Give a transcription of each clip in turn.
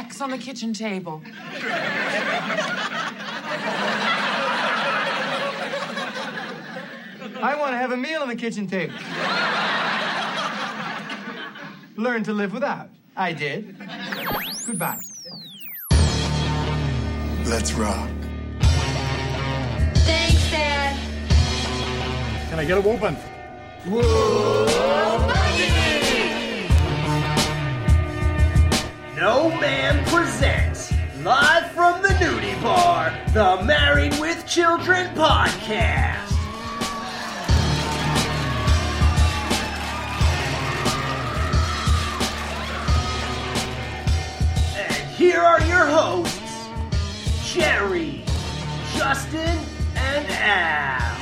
sex on the kitchen table. I want to have a meal on the kitchen table. Learn to live without. I did. Goodbye. Let's rock. Thanks, Dad. Can I get a whooping? No Ma'am presents, live from the nudie bar, the Married with Children podcast. And here are your hosts, Jerry, Justin, and Al.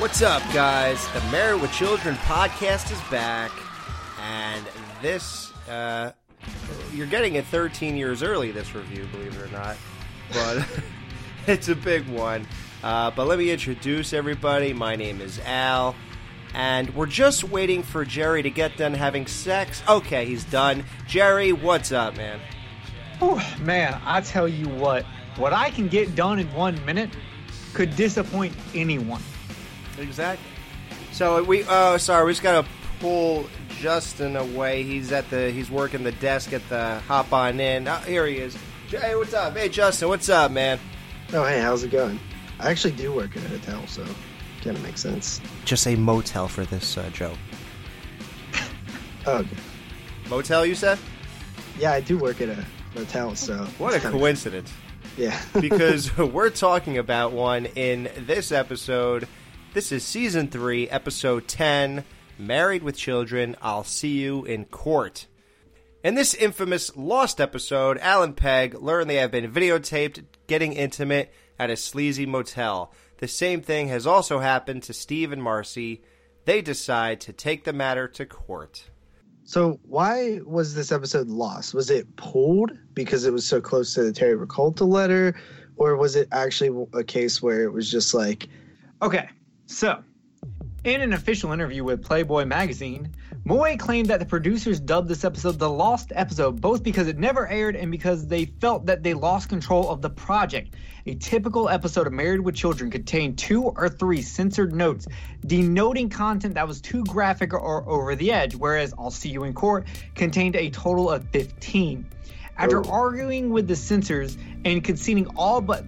What's up, guys? The Married with Children podcast is back, and this, uh, you're getting it 13 years early, this review, believe it or not, but it's a big one. Uh, but let me introduce everybody. My name is Al, and we're just waiting for Jerry to get done having sex. Okay, he's done. Jerry, what's up, man? Oh man, I tell you what, what I can get done in one minute could disappoint anyone. Exactly. So we, oh, sorry, we just gotta pull Justin away. He's at the, he's working the desk at the hop on in. Oh, here he is. Hey, what's up? Hey, Justin, what's up, man? Oh, hey, how's it going? I actually do work at a hotel, so kind of makes sense. Just say motel for this uh, joke. Oh, okay. Motel, you said? Yeah, I do work at a motel, so. What a coincidence. Yeah. because we're talking about one in this episode. This is season three, episode 10 Married with Children. I'll see you in court. In this infamous lost episode, Alan Peg learned they have been videotaped getting intimate at a sleazy motel. The same thing has also happened to Steve and Marcy. They decide to take the matter to court. so, why was this episode lost? Was it pulled because it was so close to the Terry Rakolta letter? Or was it actually a case where it was just like, Okay, so in an official interview with Playboy magazine, Moye claimed that the producers dubbed this episode the lost episode both because it never aired and because they felt that they lost control of the project. A typical episode of Married with Children contained two or three censored notes denoting content that was too graphic or over the edge, whereas I'll See You in Court contained a total of 15. After oh. arguing with the censors and conceding all but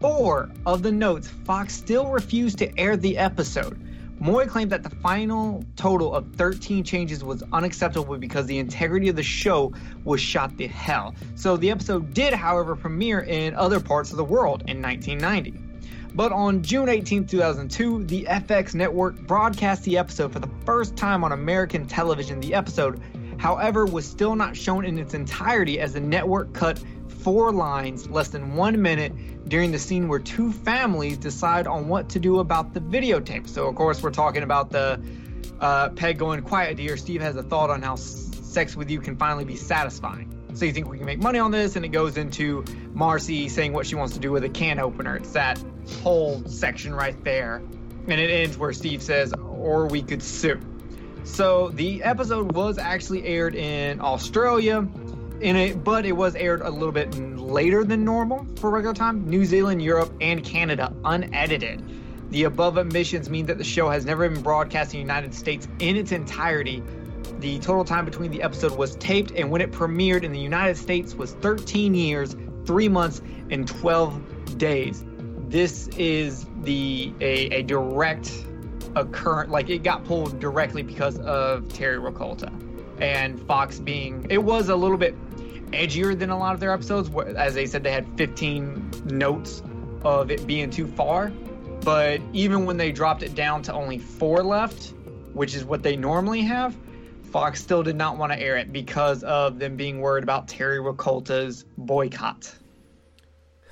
four of the notes, Fox still refused to air the episode. Moye claimed that the final total of 13 changes was unacceptable because the integrity of the show was shot to hell. So the episode did, however, premiere in other parts of the world in 1990. But on June 18, 2002, the FX network broadcast the episode for the first time on American television. The episode, however, was still not shown in its entirety as the network cut four lines less than one minute during the scene where two families decide on what to do about the videotape. So, of course, we're talking about the uh, Peg going, Quiet, dear. Steve has a thought on how sex with you can finally be satisfying. So, you think we can make money on this? And it goes into Marcy saying what she wants to do with a can opener. It's that whole section right there. And it ends where Steve says, Or we could sue. So, the episode was actually aired in Australia in it, but it was aired a little bit later than normal for regular time. New Zealand, Europe, and Canada unedited. The above omissions mean that the show has never been broadcast in the United States in its entirety. The total time between the episode was taped and when it premiered in the United States was 13 years, 3 months, and 12 days. This is the a, a direct occurrence, like it got pulled directly because of Terry Rakolta and Fox being it was a little bit edgier than a lot of their episodes. As they said, they had 15 notes of it being too far. But even when they dropped it down to only four left, which is what they normally have, Fox still did not want to air it because of them being worried about Terry Rakolta's boycott.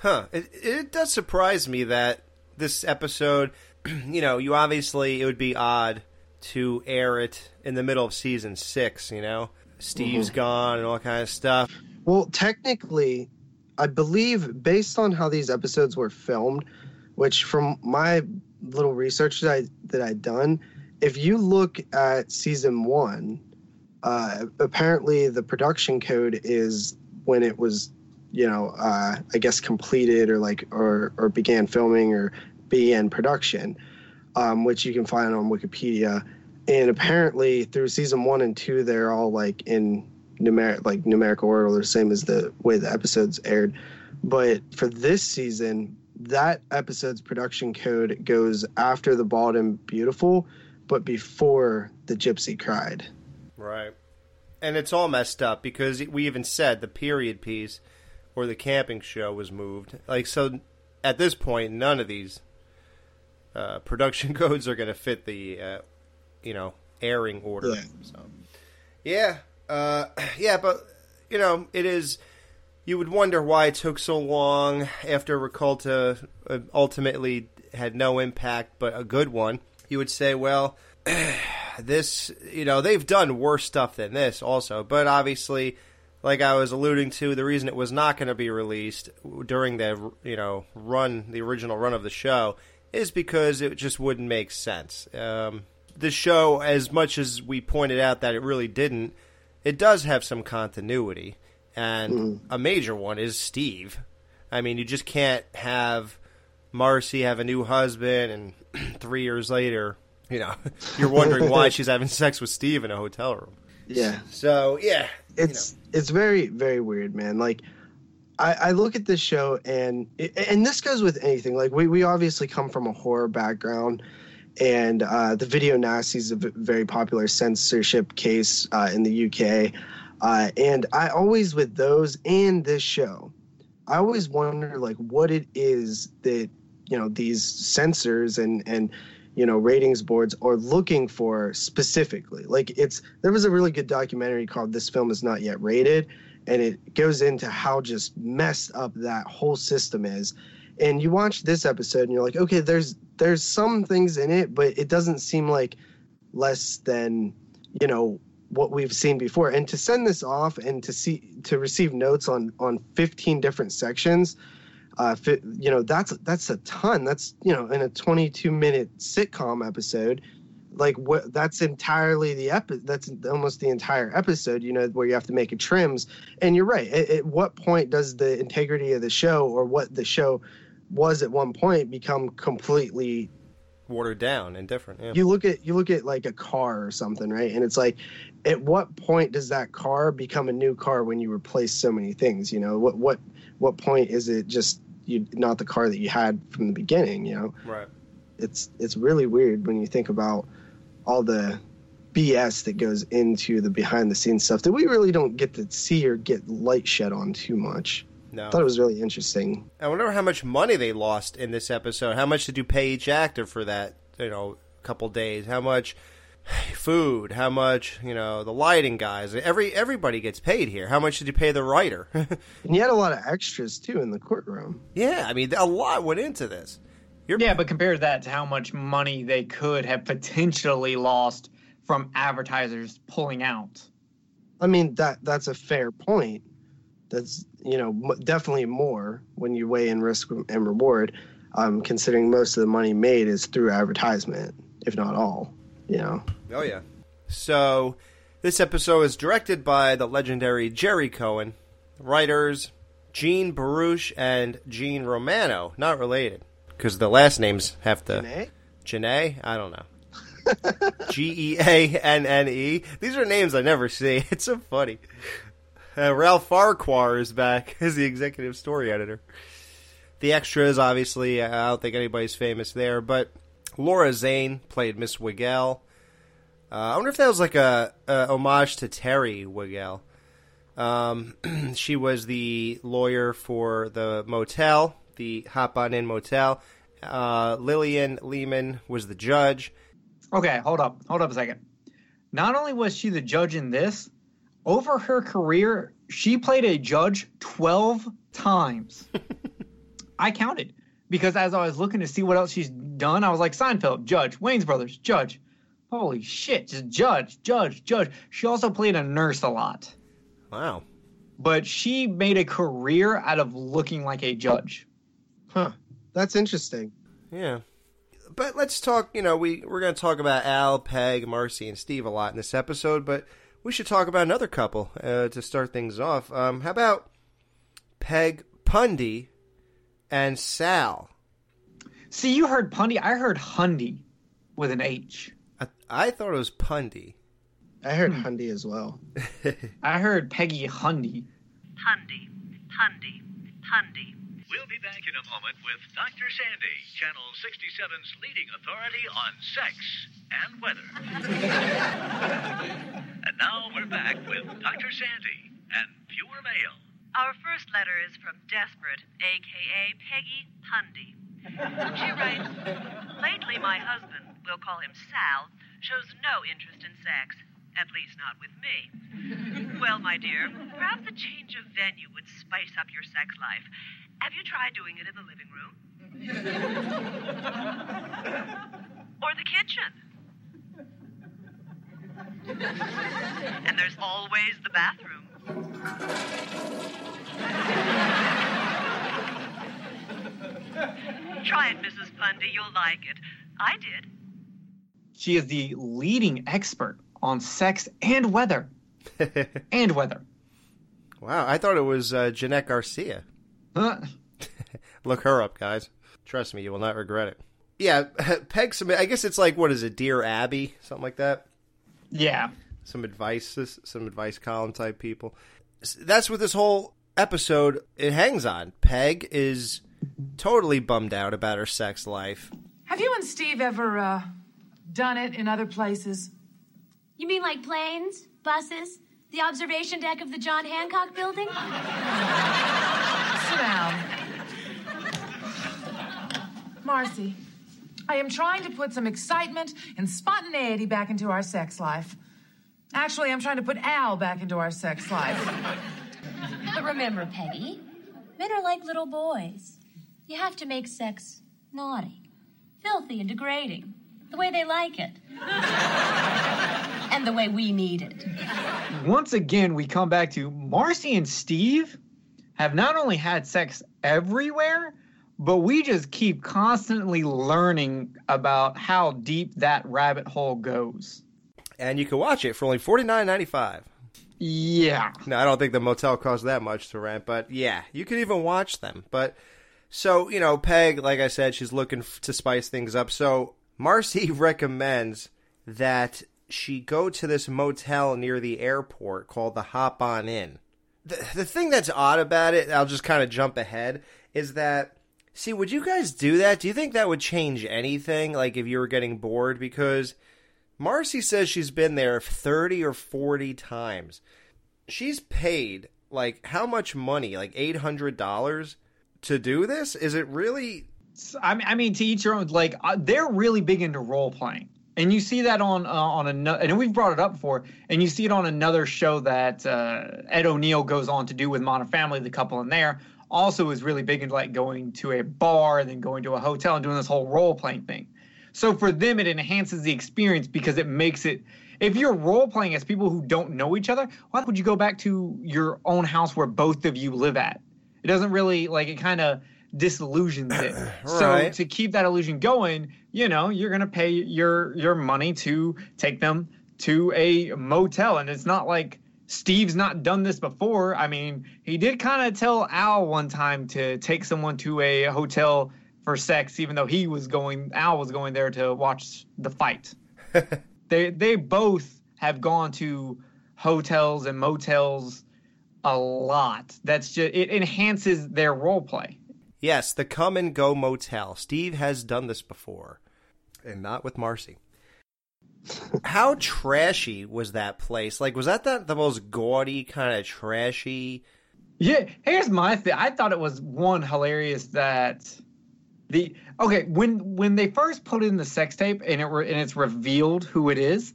Huh. It, it does surprise me that this episode, you know, you obviously, it would be odd to air it in the middle of season six, you know? Steve's mm-hmm. gone and all kind of stuff. Well, technically, I believe based on how these episodes were filmed, which from my little research that I that I'd done, if you look at season one, uh, apparently the production code is when it was, you know, uh, I guess completed or like or or began filming or began production, um, which you can find on Wikipedia. And apparently, through season one and two, they're all like in numeric like numerical order, the same as the way the episodes aired. But for this season, that episode's production code goes after the Bald and Beautiful, but before the Gypsy Cried. Right. And it's all messed up because we even said the period piece or the camping show was moved. Like so, at this point, none of these uh, production codes are going to fit the, uh, you know, airing order. Yeah. So, yeah, uh, yeah, but you know, it is. You would wonder why it took so long after Rakolta uh, ultimately had no impact, but a good one. You would say, well, this, you know, they've done worse stuff than this also, but obviously, like I was alluding to, the reason it was not going to be released during the, you know, run, the original run of the show, is because it just wouldn't make sense. Um, the show, as much as we pointed out that it really didn't, it does have some continuity, and mm-hmm. a major one is Steve. I mean, you just can't have Marcy have a new husband, and three years later, you know, you're wondering why she's having sex with Steve in a hotel room. Yeah. So yeah, it's it's very very weird man like I, I look at this show and and this goes with anything like we, we obviously come from a horror background and uh, the video nasty is a very popular censorship case uh, in the uk uh, and i always with those and this show i always wonder like what it is that you know these censors and and you know ratings boards are looking for specifically. Like it's there was a really good documentary called this film is not yet rated and it goes into how just messed up that whole system is. And you watch this episode and you're like okay there's there's some things in it but it doesn't seem like less than you know what we've seen before and to send this off and to see to receive notes on on 15 different sections uh, fi- you know that's that's a ton. That's you know in a 22 minute sitcom episode, like what that's entirely the epi- That's almost the entire episode. You know where you have to make it trims. And you're right. At, at what point does the integrity of the show or what the show was at one point become completely watered down and different. Yeah. you look at you look at like a car or something right and it's like at what point does that car become a new car when you replace so many things you know what what what point is it just you not the car that you had from the beginning you know right. it's it's really weird when you think about all the bs that goes into the behind the scenes stuff that we really don't get to see or get light shed on too much No. i thought it was really interesting I wonder how much money they lost in this episode. How much did you pay each actor for that? You know, couple days. How much food? How much? You know, the lighting guys. Every everybody gets paid here. How much did you pay the writer? and you had a lot of extras too in the courtroom yeah, I mean, a lot went into this. You're, Yeah, but compare that to how much money they could have potentially lost from advertisers pulling out. I mean that that's a fair point. That's you know m- definitely more when you weigh in risk and reward, um, considering most of the money made is through advertisement, if not all. You know, Oh yeah. So this episode is directed by the legendary Gerry Cohen. Writers Jeanne Baruch and Jeanne Romano, not related because the last names have to. Janae? Janae? I don't know. G E A N N E. These are names I never see. It's so funny. Uh, Ralph Farquhar is back as the executive story editor. The extras, obviously, I don't think anybody's famous there, but Laura Zane played Miss Wiggle. Uh, I wonder if that was like a, a homage to Terry Wiggle. Um, she was the lawyer for the motel, the Hop On In Motel. Uh, Lillian Lehman was the judge. Okay, hold up. Hold up a second. Not only was she the judge in this, over her career, she played a judge 12 times. I counted because as I was looking to see what else she's done, I was like Seinfeld, judge, Wayans Brothers, judge. Holy shit, just judge, judge, judge. She also played a nurse a lot, Wow. but she made a career out of looking like a judge. Huh. That's interesting. Yeah. But let's talk, you know, we, we're going to talk about Al, Peg, Marcy, and Steve a lot in this episode, but we should talk about another couple uh, to start things off. Um, how about Peg Pundy, and Sal. See, you heard Pundy. I heard Hundy with an H. I, I thought it was Pundy. I heard Hundy as well. I heard Peggy Hundy. Pundy, Pundy, Pundy. We'll be back in a moment with Dr. Sandy, Channel 67's leading authority on sex and weather. and now we're back with Dr. Sandy and viewer mail. Our first letter is from Desperate, aka Peggy Pundy. She writes, Lately, my husband, we'll call him Sal, shows no interest in sex. At least not with me. Well, my dear, perhaps a change of venue would spice up your sex life. Have you tried doing it in the living room? or the kitchen? And there's always the bathroom. Try it, Mrs. Pundy. You'll like it. I did. She is the leading expert on sex and weather. and weather. Wow, I thought it was uh, Jeanette Garcia. Huh? Look her up, guys. Trust me, you will not regret it. Yeah, Peg some. I guess it's like what is it, Dear Abby, something like that. Yeah. Some advice, some advice column type people. That's what this whole episode it hangs on. Peg is totally bummed out about her sex life. Have you and Steve ever uh, done it in other places? You mean like planes, buses, the observation deck of the John Hancock building? Sit down. Marcy, I am trying to put some excitement and spontaneity back into our sex life. Actually, I'm trying to put Al back into our sex life. But remember, Peggy, men are like little boys. You have to make sex naughty, filthy, and degrading, the way they like it. and the way we need it. Once again, we come back to Marcy and Steve have not only had sex everywhere, but we just keep constantly learning about how deep that rabbit hole goes. And you can watch it for only forty nine ninety five. Yeah. No, I don't think the motel costs that much to rent, but yeah, you can even watch them. But so you know, Peg, like I said, she's looking f- to spice things up. So Marcy recommends that she go to this motel near the airport called the Hop On Inn. The, the thing that's odd about it, I'll just kind of jump ahead, is that see, would you guys do that? Do you think that would change anything? Like if you were getting bored because. Marcy says she's been there 30 or 40 times. She's paid like how much money? Like $800 to do this? Is it really I mean, I mean, to each your own. Like uh, they're really big into role playing, and you see that on uh, on another. And we've brought it up before, and you see it on another show that uh, Ed O'Neill goes on to do with Modern Family. The couple in there also is really big into like going to a bar and then going to a hotel and doing this whole role playing thing. So for them, it enhances the experience because it makes it. If you're role playing as people who don't know each other, why would you go back to your own house where both of you live at? It doesn't really like it kind of disillusions it. So to keep that illusion going, you know, you're gonna pay your your money to take them to a motel, and it's not like Steve's not done this before. I mean, he did kind of tell Al one time to take someone to a hotel for sex, even though he was going, Al was going there to watch the fight. they they both have gone to hotels and motels a lot. That's just it enhances their role play. Yes, the come and go motel. Steve has done this before, and not with Marcy. How trashy was that place? Like, was that the, the most gaudy, kind of trashy? Yeah, here's my thing. I thought it was one hilarious that the okay when when they first put in the sex tape and it re, and it's revealed who it is.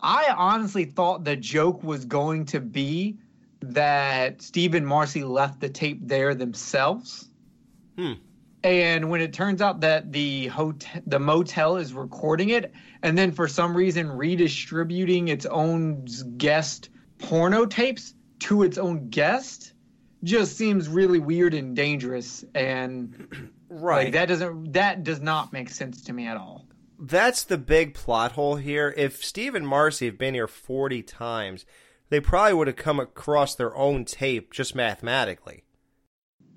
I honestly thought the joke was going to be that Steve and Marcy left the tape there themselves. Hmm. And when it turns out that the hotel, the motel is recording it, and then for some reason redistributing its own guest porno tapes to its own guest, just seems really weird and dangerous. And Right. like, that doesn't that does not make sense to me at all. That's the big plot hole here. If Steve and Marcy have been here 40 times, they probably would have come across their own tape just mathematically.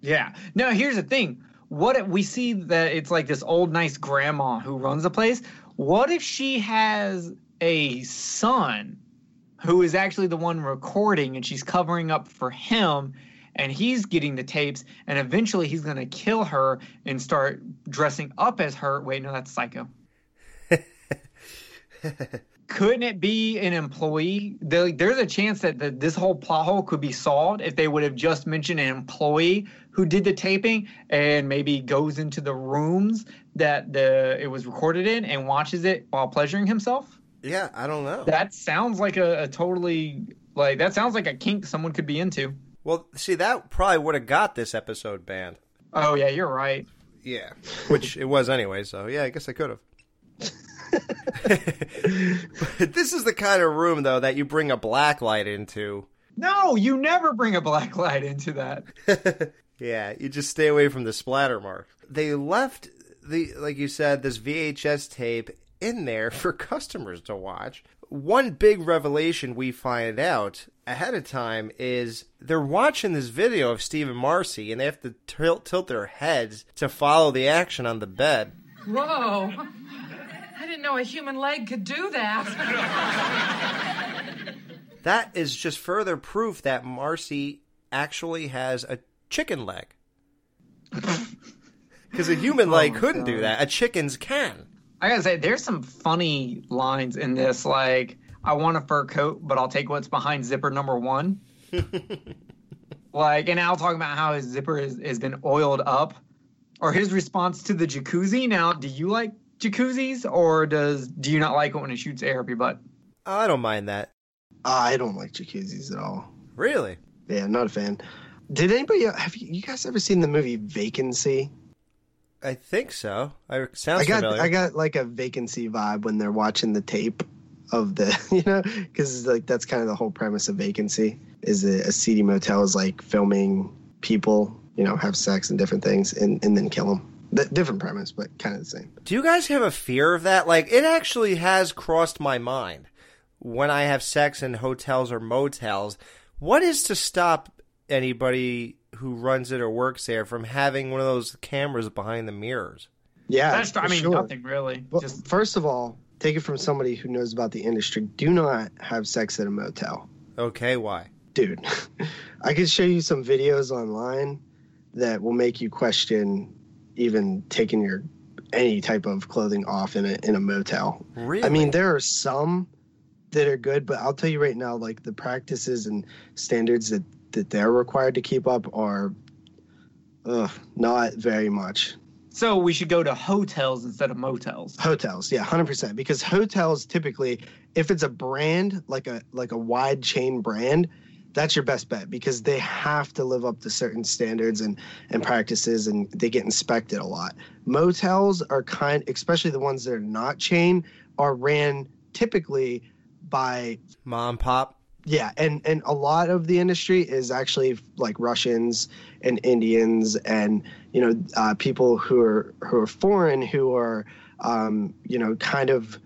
Yeah. Now here's the thing. What if we see that it's like this old nice grandma who runs the place? What if she has a son who is actually the one recording and she's covering up for him and he's getting the tapes and eventually he's going to kill her and start dressing up as her. Wait, no, that's psycho. Couldn't it be an employee? There's a chance that this whole plot hole could be solved if they would have just mentioned an employee who did the taping and maybe goes into the rooms that the it was recorded in and watches it while pleasuring himself. Yeah, I don't know. That sounds like a, a totally like that sounds like a kink someone could be into. Well, see, that probably would have got this episode banned. Oh yeah, you're right. Yeah, which it was anyway. So yeah, I guess I could have. this is the kind of room, though, that you bring a black light into. No, you never bring a black light into that. Yeah, you just stay away from the splatter mark. They left the, like you said, this VHS tape in there for customers to watch. One big revelation we find out ahead of time is they're watching this video of Steve and Marcy, and they have to tilt, tilt their heads to follow the action on the bed. Whoa. I didn't know a human leg could do that. That is just further proof that Marcy actually has a chicken leg. Because a human leg my oh, couldn't do that. A chicken's can. I gotta say, there's some funny lines in this. Like, I want a fur coat, but I'll take what's behind zipper number one. like, and Al talking about how his zipper is, has been oiled up, or his response to the jacuzzi. Now, do you like jacuzzis, or does do you not like it when it shoots air up your butt? Oh, I don't mind that. I don't like jacuzzis at all. Really? Yeah, I'm not a fan. Did anybody have you, you guys ever seen the movie Vacancy? I think so. I sounds I got familiar. I got like a vacancy vibe when they're watching the tape of the you know because like that's kind of the whole premise of vacancy is a, a seedy motel is like filming people you know have sex and different things and, and then kill them. The, different premise, but kind of the same. Do you guys have a fear of that? Like, it actually has crossed my mind when I have sex in hotels or motels. What is to stop anybody who runs it or works there from having one of those cameras behind the mirrors? Yeah, That's, I mean, sure. nothing really. Well, Just first of all, take it from somebody who knows about the industry. Do not have sex at a motel. Okay, why? dude i could show you some videos online that will make you question even taking your any type of clothing off in a in a motel Really? i mean there are some that are good but i'll tell you right now like the practices and standards that that they're required to keep up are ugh, not very much so we should go to hotels instead of motels. hotels yeah 100% because hotels typically if it's a brand like a like a wide chain brand that's your best bet because they have to live up to certain standards and and practices and they get inspected a lot motels are kind especially the ones that are not chain are ran typically by Mom, pop? Yeah, and and a lot of the industry is actually like Russians and Indians and you know uh, people who are who are foreign who are um, you know kind of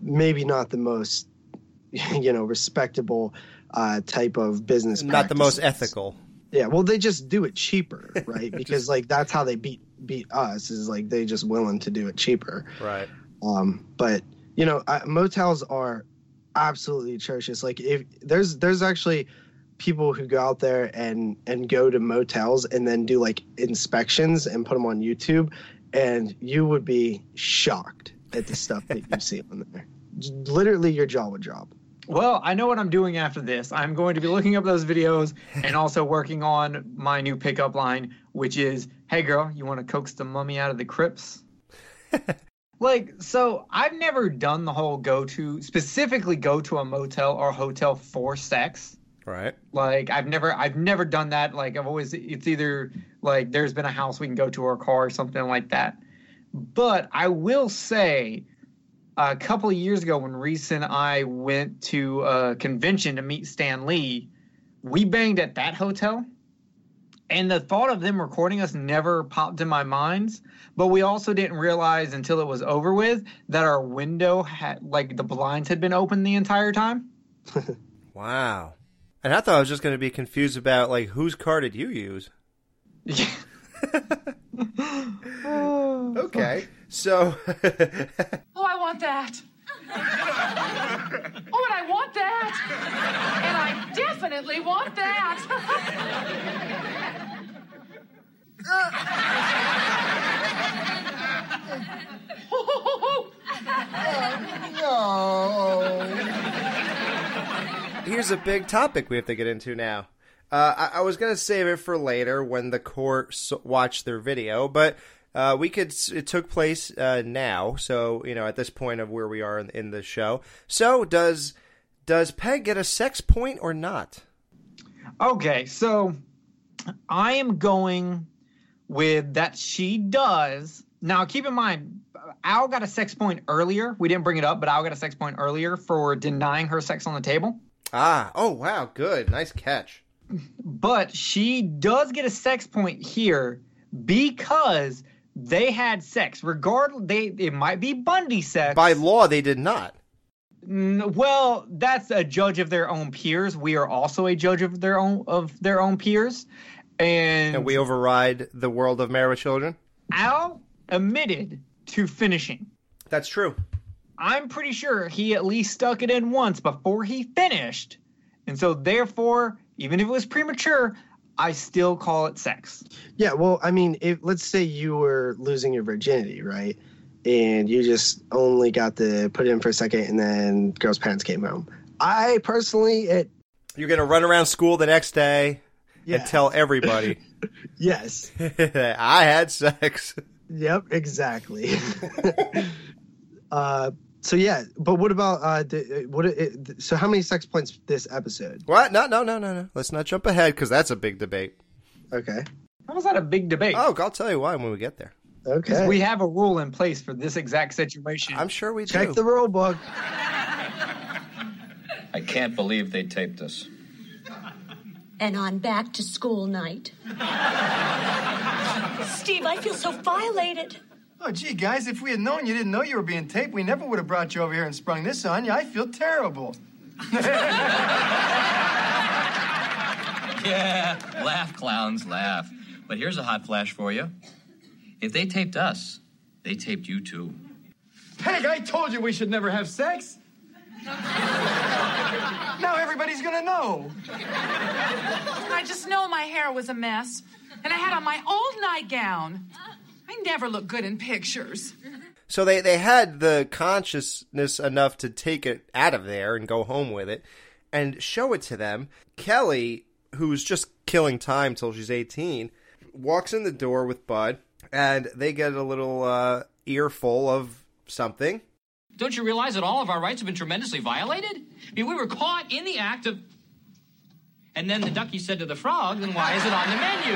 maybe not the most you know respectable uh, type of business. Not the most ethical. Yeah, well, they just do it cheaper, right? Because like that's how they beat beat us is like they just willing to do it cheaper. Right. Um, but you know, uh, motels are absolutely atrocious. Like if there's there's actually people who go out there and and go to motels and then do like inspections and put them on YouTube, and you would be shocked at the stuff that you see on there. Literally, your jaw would drop. Well, I know what I'm doing after this. I'm going to be looking up those videos and also working on my new pickup line, which is, "Hey girl, you want to coax the mummy out of the crypts?" like, so I've never done the whole go to specifically go to a motel or hotel for sex. Right. Like I've never I've never done that. Like I've always it's either like there's been a house we can go to or a car or something like that. But I will say a couple of years ago when Reese and I went to a convention to meet Stan Lee, we banged at that hotel. And the thought of them recording us never popped in my minds. But we also didn't realize until it was over with that our window had like the blinds had been open the entire time. Wow. And I thought I was just going to be confused about like whose car did you use? okay, so Oh, I want that. Oh, and I want that. And I definitely want that. Here's a big topic we have to get into now. Uh, I, I was going to save it for later when the court watched their video, but uh, we could. It took place uh, now, so you know at this point of where we are in, in the show. So does does Peg get a sex point or not? Okay, so I am going with that she does. Now, keep in mind, Al got a sex point earlier. We didn't bring it up, but Al got a sex point earlier for denying her sex on the table. Ah, oh wow, good, nice catch. But she does get a sex point here because they had sex. Regardless, they it might be Bundy sex. By law, they did not. Well, that's a judge of their own peers. We are also a judge of their own of their own peers, and, And we override the world of married children. Al admitted to finishing. That's true. I'm pretty sure he at least stuck it in once before he finished, and so therefore, even if it was premature, I still call it sex. Yeah, well, I mean, if let's say you were losing your virginity, right? And you just only got to put it in for a second and then girl's parents came home. I personally it You're gonna run around school the next day Yeah. and tell everybody, yes. I had sex. Yep, exactly. uh so yeah, but what about uh the, what it, so how many sex points this episode? What? No, no, no, no, no. Let's not jump ahead because that's a big debate. Okay. How was that a big debate? Oh, I'll tell you why when we get there. Okay. We have a rule in place for this exact situation. I'm sure we Check do. the rule book. I can't believe they taped us. And on back to school night. Steve, I feel so violated. Oh, gee, guys, if we had known you didn't know you were being taped, we never would have brought you over here and sprung this on you. I feel terrible. Yeah, laugh, clowns, laugh. But here's a hot flash for you. If they taped us, they taped you too. Peg, I told you we should never have sex. Now everybody's gonna know. I just know my hair was a mess. And I had on my old nightgown. I never look good in pictures. So they, they had the consciousness enough to take it out of there and go home with it and show it to them. Kelly, who's just killing time till she's 18, walks in the door with Bud and they get a little uh, earful of something. Don't you realize that all of our rights have been tremendously violated? I mean, we were caught in the act of. And then the ducky said to the frog, then why is it on the menu?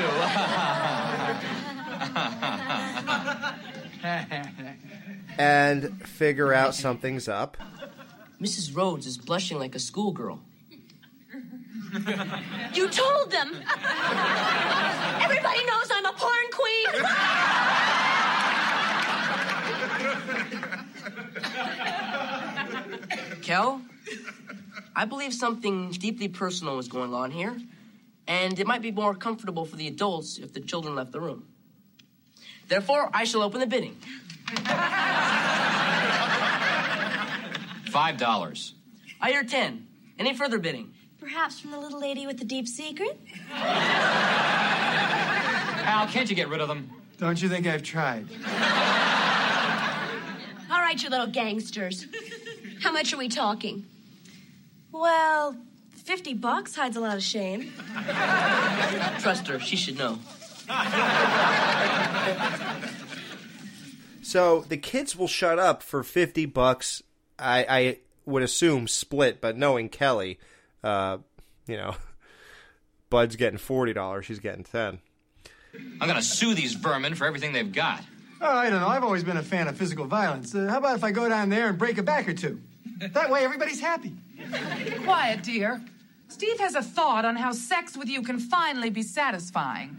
and figure out something's up. Mrs. Rhoades is blushing like a schoolgirl. You told them. Everybody knows I'm a porn queen. Kel, I believe something deeply personal is going on here, and it might be more comfortable for the adults if the children left the room. Therefore, I shall open the bidding. Five dollars. I hear ten. Any further bidding? Perhaps from the little lady with the deep secret? Al, can't you get rid of them? Don't you think I've tried? All right, you little gangsters. How much are we talking? Well, 50 bucks hides a lot of shame. Trust her, she should know. So the kids will shut up for 50 bucks. I, I would assume split, but knowing Kelly, uh, you know, Bud's getting $40, she's getting 10 I'm gonna sue these vermin for everything they've got. Oh, I don't know. I've always been a fan of physical violence. Uh, how about if I go down there and break a back or two? That way everybody's happy. Quiet, dear. Steve has a thought on how sex with you can finally be satisfying.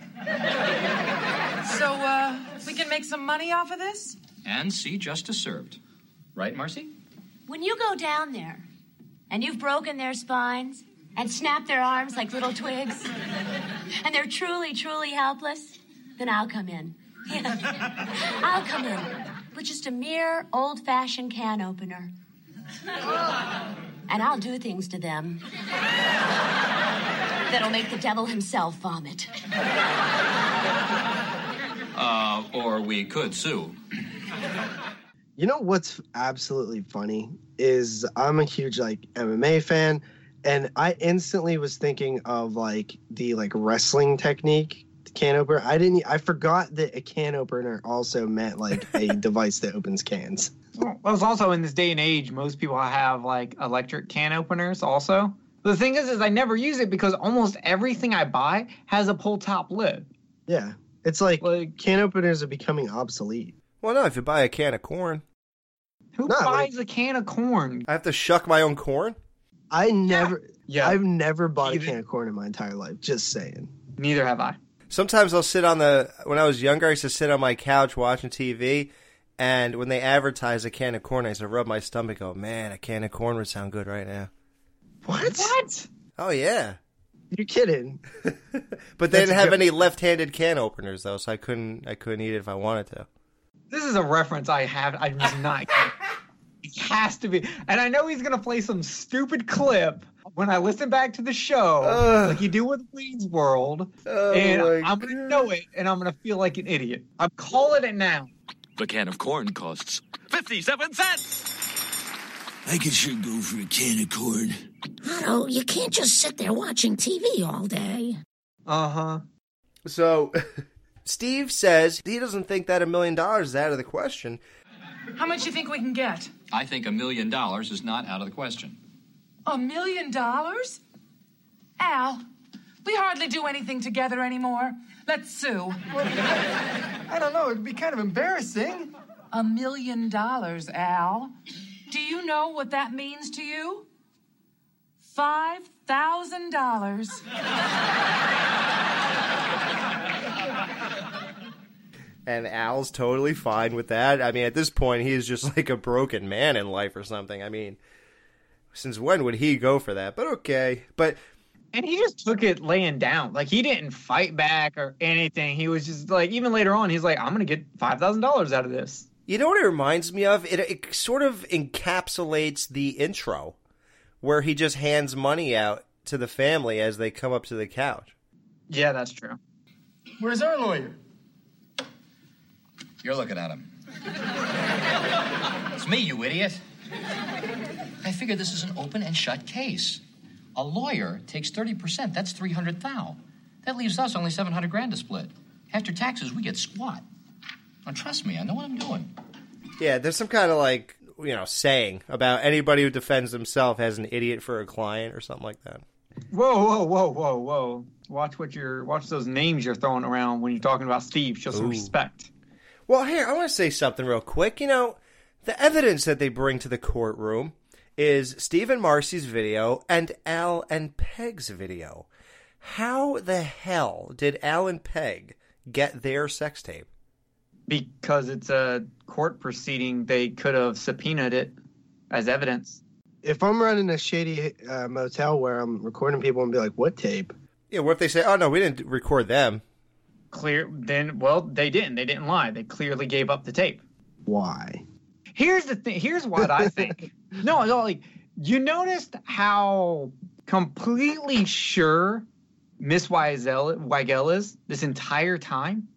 so, uh, we can make some money off of this? And see justice served. Right, Marcy? When you go down there and you've broken their spines and snapped their arms like little twigs, and they're truly, truly helpless, Then I'll come in. I'll come in with just a mere old fashioned can opener. And I'll do things to them that'll make the devil himself vomit. Uh, or we could sue. You know what's absolutely funny is I'm a huge like MMA fan, and I instantly was thinking of like the like wrestling technique can opener. I didn't. I forgot that a can opener also meant like a device that opens cans. Well, it's also in this day and age, most people have like electric can openers also. The thing is, is I never use it because almost everything I buy has a pull top lid. Yeah, it's like, can openers are becoming obsolete. Well, no, if you buy a can of corn, Who No, buys a can of corn? I have to shuck my own corn. I never. Yeah. I've never bought a can of corn in my entire life. Just saying. Neither have I. Sometimes I'll sit on the. When I was younger, I used to sit on my couch watching TV, and when they advertise a can of corn, I used to rub my stomach. Go, man, a can of corn would sound good right now. What? What? Oh yeah, You're kidding. but they That's didn't have good. any left-handed can openers though, so I couldn't. I couldn't eat it if I wanted to. This is a reference I have. I'm not. it has to be. And I know he's going to play some stupid clip when I listen back to the show, Ugh. like you do with Wayne's World. Oh, and I'm going to know it, and I'm going to feel like an idiot. I'm calling it now. The can of corn costs 57 cents. I could sure go for a can of corn. Otto, you can't just sit there watching TV all day. Uh huh. So, Steve says he doesn't think that a million dollars is out of the question. How much do you think we can get? I think a million dollars is not out of the question. A million dollars? Al, we hardly do anything together anymore. Let's sue. I don't know. It'd be kind of embarrassing. A million dollars, Al. Do you know what that means to you? Five thousand dollars. And Al's totally fine with that. I mean, at this point, he's just like a broken man in life or something. I mean, since when would he go for that? But okay. But And he just took it laying down. Like he didn't fight back or anything. He was just like, even later on, he's like, I'm going to get $5,000 out of this. you know what it reminds me of? It, it sort of encapsulates the intro, where he just hands money out to the family as they come up to the couch. Yeah, that's true. Where's our lawyer? You're looking at him. it's me, you idiot. I figure this is an open and shut case. A lawyer takes 30%. That's 300 thou. That leaves us only 700 grand to split. After taxes, we get squat. Now, trust me, I know what I'm doing. Yeah, there's some kind of like you know saying about anybody who defends himself as an idiot for a client or something like that. Whoa, whoa, whoa, whoa, whoa. Watch what you're, watch those names you're throwing around when you're talking about Steve. Show some Ooh. respect. Well, here, I want to say something real quick. You know, the evidence that they bring to the courtroom is Stephen Marcy's video and Al and Peg's video. How the hell did Al and Peg get their sex tape? Because it's a court proceeding, they could have subpoenaed it as evidence. If I'm running a shady uh, motel where I'm recording people and be like, "What tape?" Yeah, what if they say, "Oh no, we didn't record them"? Clear, then, well, they didn't. They didn't lie. They clearly gave up the tape. Why? Here's the thing. Here's what I think. no, no, like you noticed how completely sure Miss Weigel, Weigel is this entire time.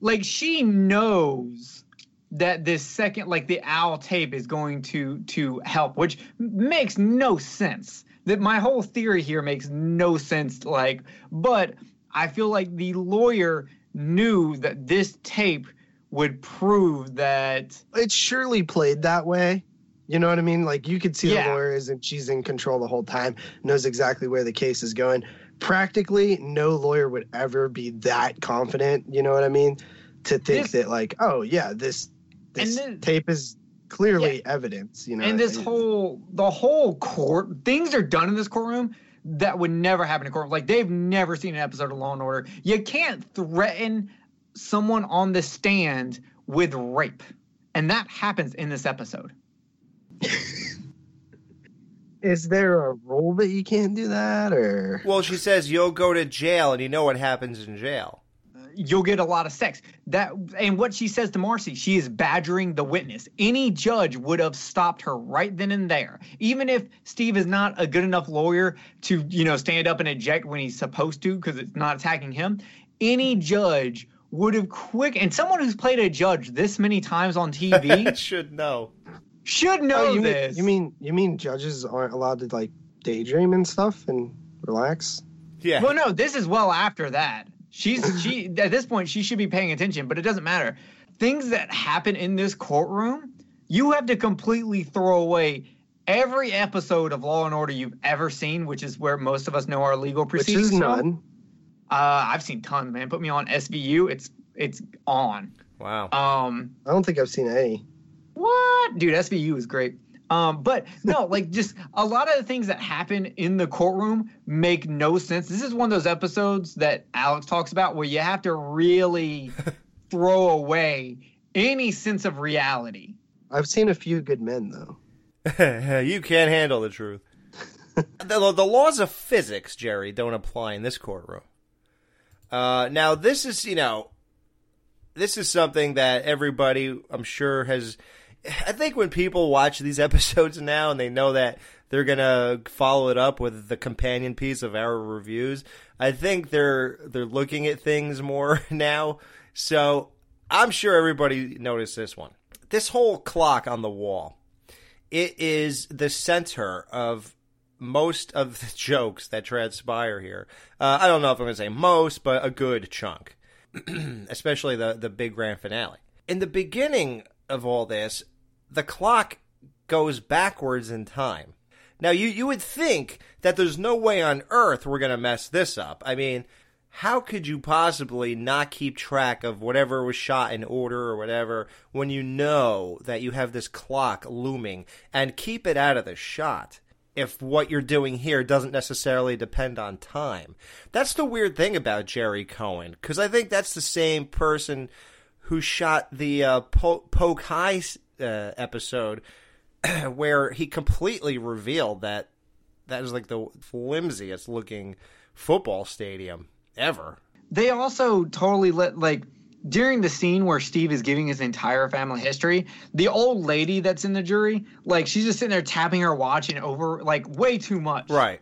Like she knows that this second, like the owl tape, is going to to help, which makes no sense. That my whole theory here makes no sense. Like, but I feel like the lawyer knew that this tape would prove that it surely played that way. You know what I mean? Like you could see Yeah. the lawyer is and she's in control the whole time, knows exactly where the case is going. Practically, no lawyer would ever be that confident. You know what I mean? To think This- that like, oh yeah, this this then- tape is clearly evidence. You know, and this It- whole the whole court things are done in this courtroom that would never happen in court. Like they've never seen an episode of Law and Order. You can't threaten someone on the stand with rape, and that happens in this episode. Is there a rule that you can't do that or Well, she says you'll go to jail, and you know what happens in jail. you'll get a lot of sex. That and what she says to Marcy, she is badgering the witness. Any judge would have stopped her right then and there. Even if Steve is not a good enough lawyer to, you know, stand up and eject when he's supposed to because it's not attacking him, any judge would have quick and someone who's played a judge this many times on TV should know. Should know Oh, you this. Mean, you mean you mean judges aren't allowed to like daydream and stuff and relax? Yeah. Well, no, this is well after that. She's she at this point she should be paying attention, but it doesn't matter. Things that happen in this courtroom, you have to completely throw away every episode of Law and Order you've ever seen, which is where most of us know our legal Which is none. Uh, I've seen tons, man. Put me on SVU, it's it's on. Wow. Um, I don't think I've seen any. What, dude? SVU is great. Um, but no, like just a lot of the things that happen in the courtroom make no sense. This is one of those episodes that Alex talks about where you have to really throw away any sense of reality. I've seen a few good men though. you can't handle the truth. the, the laws of physics, Jerry, don't apply in this courtroom. Uh, now, this is, you know, this is something that everybody, I'm sure, has. I think when people watch these episodes now and they know that they're gonna follow it up with the companion piece of our reviews, I think they're they're looking at things more now. So I'm sure everybody noticed this one. This whole clock on the wall it is the center of most of the jokes that transpire here. Uh, I don't know if I'm going to say most, but a good chunk, especially the the big grand finale. In the beginning of all this, the clock goes backwards in time. Now you you would think that there's no way on earth we're going to mess this up. I mean, how could you possibly not keep track of whatever was shot in order or whatever when you know that you have this clock looming and keep it out of the shot if what you're doing here doesn't necessarily depend on time? That's the weird thing about Gerry Cohen because I think that's the same person who shot the uh, po- Poke High uh, episode where he completely revealed that that is like the flimsiest looking football stadium ever. They also totally let like during the scene where Steve is giving his entire family history, the old lady that's in the jury, like she's just sitting there tapping her watch and over like way too much. Right.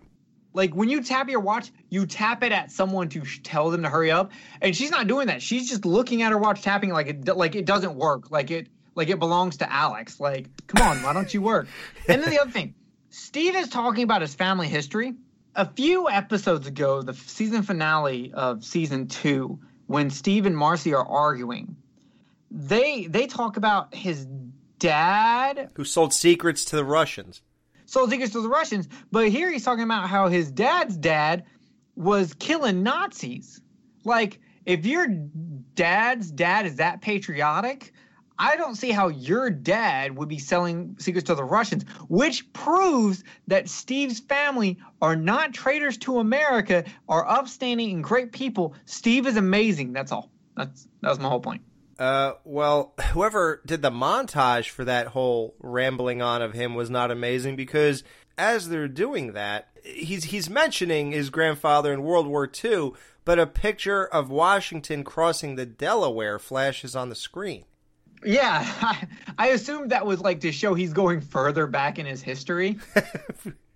Like when you tap your watch, you tap it at someone to sh- tell them to hurry up, and she's not doing that. She's just looking at her watch, tapping like it like it doesn't work. Like it like it belongs to Alex. Like come on, why don't you work? And then the other thing, Steve is talking about his family history. A few episodes ago, the season finale of season two, when Steve and Marcy are arguing, they they talk about his dad Who sold secrets to the Russians? sold secrets to the Russians. But here he's talking about how his dad's dad was killing Nazis. Like, if your dad's dad is that patriotic, I don't see how your dad would be selling secrets to the Russians, which proves that Steve's family are not traitors to America, are upstanding and great people. Steve is amazing. That's all. That's that was my whole point. Uh, well, whoever did the montage for that whole rambling on of him was not amazing because as they're doing that, he's he's mentioning his grandfather in World War II, but a picture of Washington crossing the Delaware flashes on the screen. Yeah, I, I assumed that was like to show he's going further back in his history.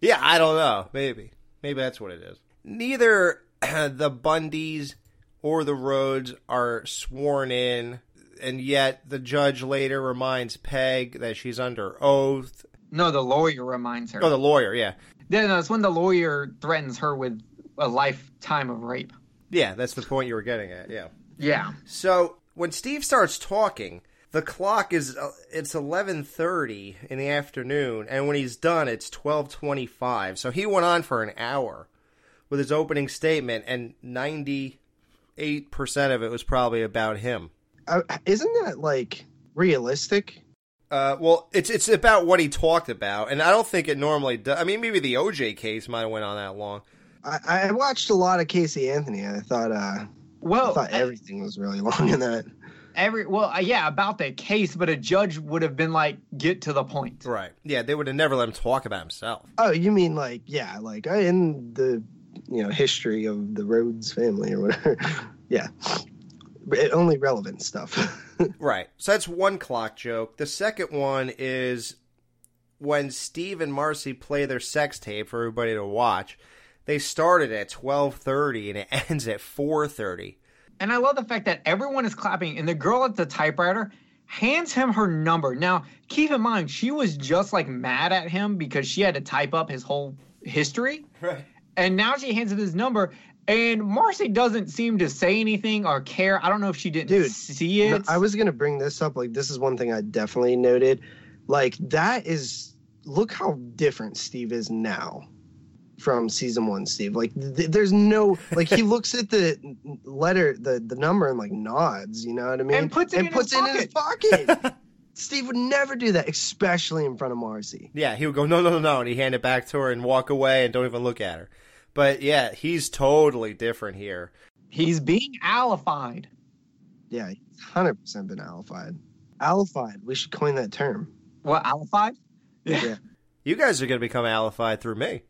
Yeah, I don't know. Maybe. Maybe that's what it is. Neither the Bundys or the Rhoades are sworn in, and yet the judge later reminds Peg that she's under oath. No, the lawyer reminds her. Oh, the lawyer, yeah. Yeah, no, it's when the lawyer threatens her with a lifetime of rape. Yeah, that's the point you were getting at, yeah. Yeah. So when Steve starts talking, the clock is uh, it's 11:30 in the afternoon and when he's done it's 12:25. So he went on for an hour with his opening statement and 98% of it was probably about him. Uh, isn't that like realistic? Uh, well, it's it's about what he talked about, and I don't think it normally does. I mean, maybe the OJ case might have went on that long. I, I watched a lot of Casey Anthony, and I thought, uh, well, I thought everything was really long in that. Every well, uh, yeah, about the case, but a judge would have been like, "Get to the point." Right? Yeah, they would have never let him talk about himself. Oh, you mean like yeah, like uh, in the you know history of the Rhoades family or whatever. Yeah, It- only relevant stuff. Right. So that's one clock joke. The second one is when Steve and Marcy play their sex tape for everybody to watch. They started at twelve thirty and it ends at four thirty. And I love the fact that everyone is clapping, and the girl at the typewriter hands him her number. Now, keep in mind, she was just like mad at him because she had to type up his whole history. Right. And now she hands him his number, and Marcy doesn't seem to say anything or care. I don't know if she didn't see it. I was gonna bring this up. Like, this is one thing I definitely noted. Like, that is look how different Steve is now from season one. Steve, like, th- there's no like he looks at the letter, the the number, and like nods. You know what I mean? And puts it in puts his it in his pocket. Steve would never do that, especially in front of Marcy. Yeah, he would go, no, no, no, no, and he hand it back to her and walk away and don't even look at her. But yeah, he's totally different here. He's being alified. Yeah, he's hundred percent been alified. Alified. We should coin that term. What alified? Yeah. You guys are going to become alified through me.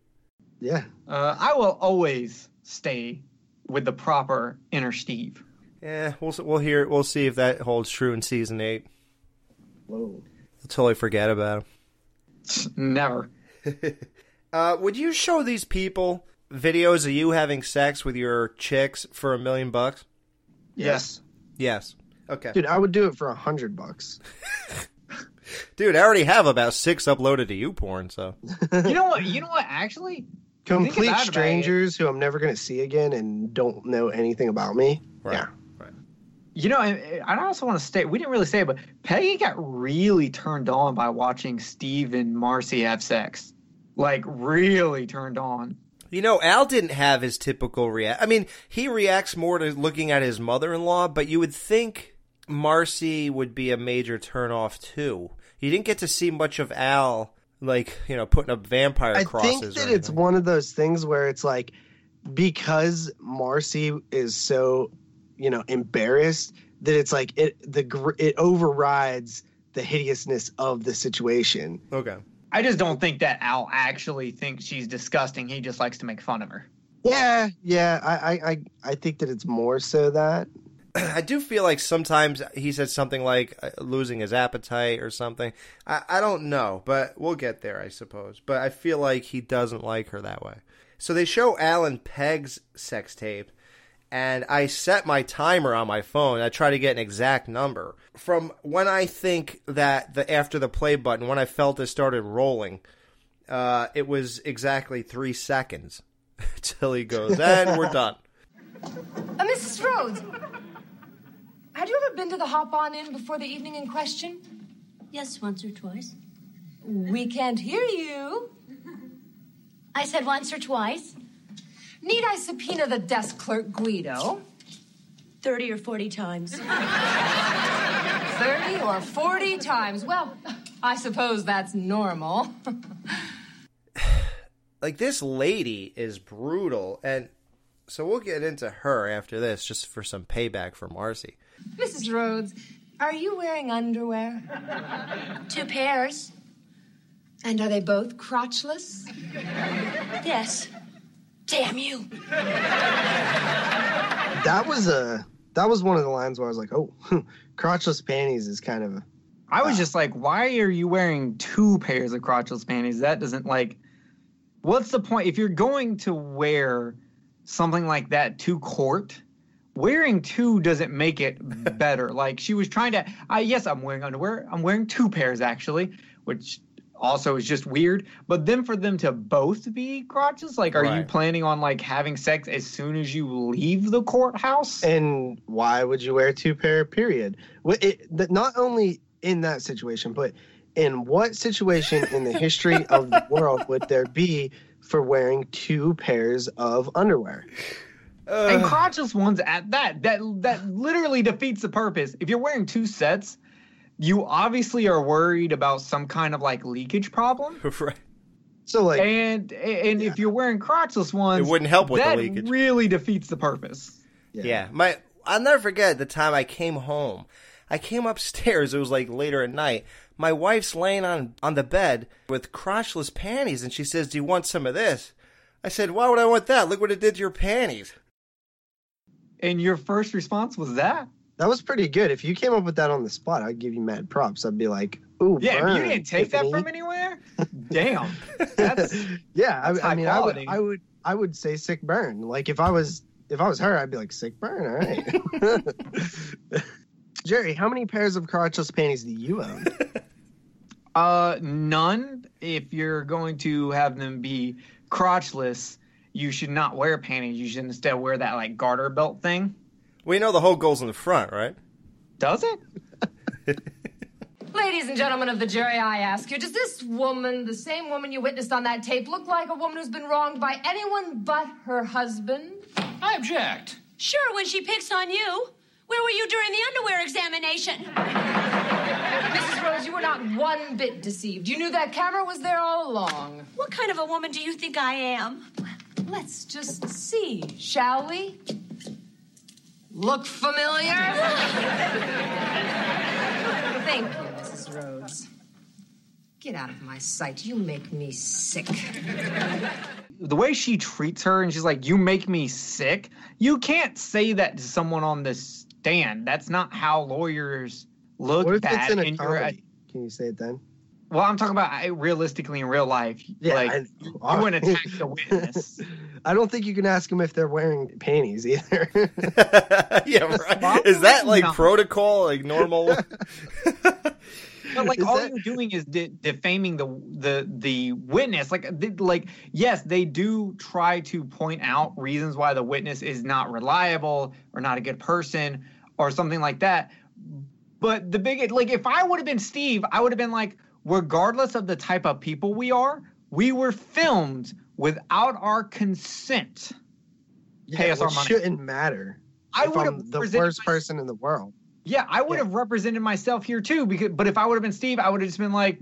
Yeah. Uh, I will always stay with the proper inner Steve. Yeah, we'll we'll hear we'll see if that holds true in season eight. Whoa. I'll totally forget about Never. him. uh, would you show these people videos of you having sex with your chicks for a million bucks? Yes. Yes. Okay. Dude, I would do it for a hundred bucks. Dude, I already have about six uploaded to you porn, so you know what? You know what? Actually, Complete Think about it, strangers who I'm never gonna see again and don't know anything about me. Yeah. You know, and I also want to state we didn't really say it, but Peggy got really turned on by watching Steve and Marcy have sex. Like really turned on. You know, Al didn't have his typical react. I mean, he reacts more to looking at his mother-in-law, but you would think Marcy would be a major turnoff too. You didn't get to see much of Al, like you know, putting up vampire I crosses. think or that it's one of those things where it's like because Marcy is so, you know, embarrassed that it's like it the it overrides the hideousness of the situation. Okay. I just don't think that Al actually thinks she's disgusting. He just likes to make fun of her. Yeah, yeah, I I I, I think that it's more so that I do feel like sometimes he said something like uh, losing his appetite or something. I, I don't know, but we'll get there, I suppose. But I feel like he doesn't like her that way. So they show Al and Peg's sex tape, and I set my timer on my phone. I try to get an exact number from when I think that the after the play button, when I felt it started rolling. Uh, it was exactly three seconds till he goes, and we're done. Uh, Mrs. Rhoades, had you ever been to the Hop On Inn before the evening in question? Yes, once or twice. We can't hear you. I said once or twice. Need I subpoena the desk clerk, Guido? 30 or 40 times. 30 or 40 times. Well, I suppose that's normal. like this lady is brutal and so we'll get into her after this just for some payback for Marcy. Mrs. Rhoades, are you wearing underwear? Two pairs. And are they both crotchless? Yes. Damn you. that was a that was one of the lines where I was like, oh, crotchless panties is kind of I was uh, just like, why are you wearing two pairs of crotchless panties? That doesn't like. What's the point if you're going to wear something like that to court? Wearing two doesn't make it better. like she was trying to. I yes, I'm wearing underwear. I'm wearing two pairs actually, which also is just weird. But then for them to both be crotchless, like, are you planning on like having sex as soon as you leave the courthouse? And why would you wear two pair? Period. It, not only in that situation, but in what situation in the history of the world would there be for wearing two pairs of underwear? Uh. and crotchless ones at that. That that literally defeats the purpose. If you're wearing two sets, you obviously are worried about some kind of like leakage problem. right. So like, and and if you're wearing crotchless ones, It wouldn't help with the that leakage. Really defeats the purpose. Yeah. My I'll never forget the time I came home. I came upstairs, it was like later at night. My wife's laying on on the bed with crotchless panties and she says, "Do you want some of this?" I said, "Why would I want that? Look what it did to your panties." And your first response was that? That was pretty good. If you came up with that on the spot, I'd give you mad props. I'd be like, "Ooh, Yeah, if you didn't take that from anywhere, damn. That's Yeah, I, That's I high mean, I would. I would, I would say sick burn. Like if I was, if I was her, I'd be like sick burn. All right. Jerry, how many pairs of crotchless panties do you own? Uh, none. If you're going to have them be crotchless, you should not wear panties. You should instead wear that like garter belt thing. We know the whole goal's in the front, right? Does it? Ladies and gentlemen of the jury, I ask you, does this woman, the same woman you witnessed on that tape, look like a woman who's been wronged by anyone but her husband? I object. Sure, when she picks on you. Where were you during the underwear examination? Mrs. Rhoades, you were not one bit deceived. You knew that camera was there all along. What kind of a woman do you think I am? Let's just see, shall we? Look familiar? Thank you, Mrs. Rhoades. Get out of my sight. You make me sick. The way she treats her, and she's like, "You make me sick." You can't say that to someone on the stand. That's not how lawyers look what if bad. it's in a and you're a- comedy? Can you say it then? Well, I'm talking about realistically in real life. Yeah, like I- you, you wouldn't attack the witness. I don't think you can ask them if they're wearing panties either. yeah, right. Is that like No. protocol, like normal? But like Is all that- you're doing is de- defaming the the the witness. Like they, like yes, they do try to point out reasons why the witness is not reliable or not a good person or something like that. But the big like if I would have been Steve, I would have been like, regardless of the type of people we are, we were filmed without our consent. Pay us our money. shouldn't matter. I would have the worst person in the world. Yeah, I would have represented myself here too. Because, but if I would have been Steve, I would have just been like,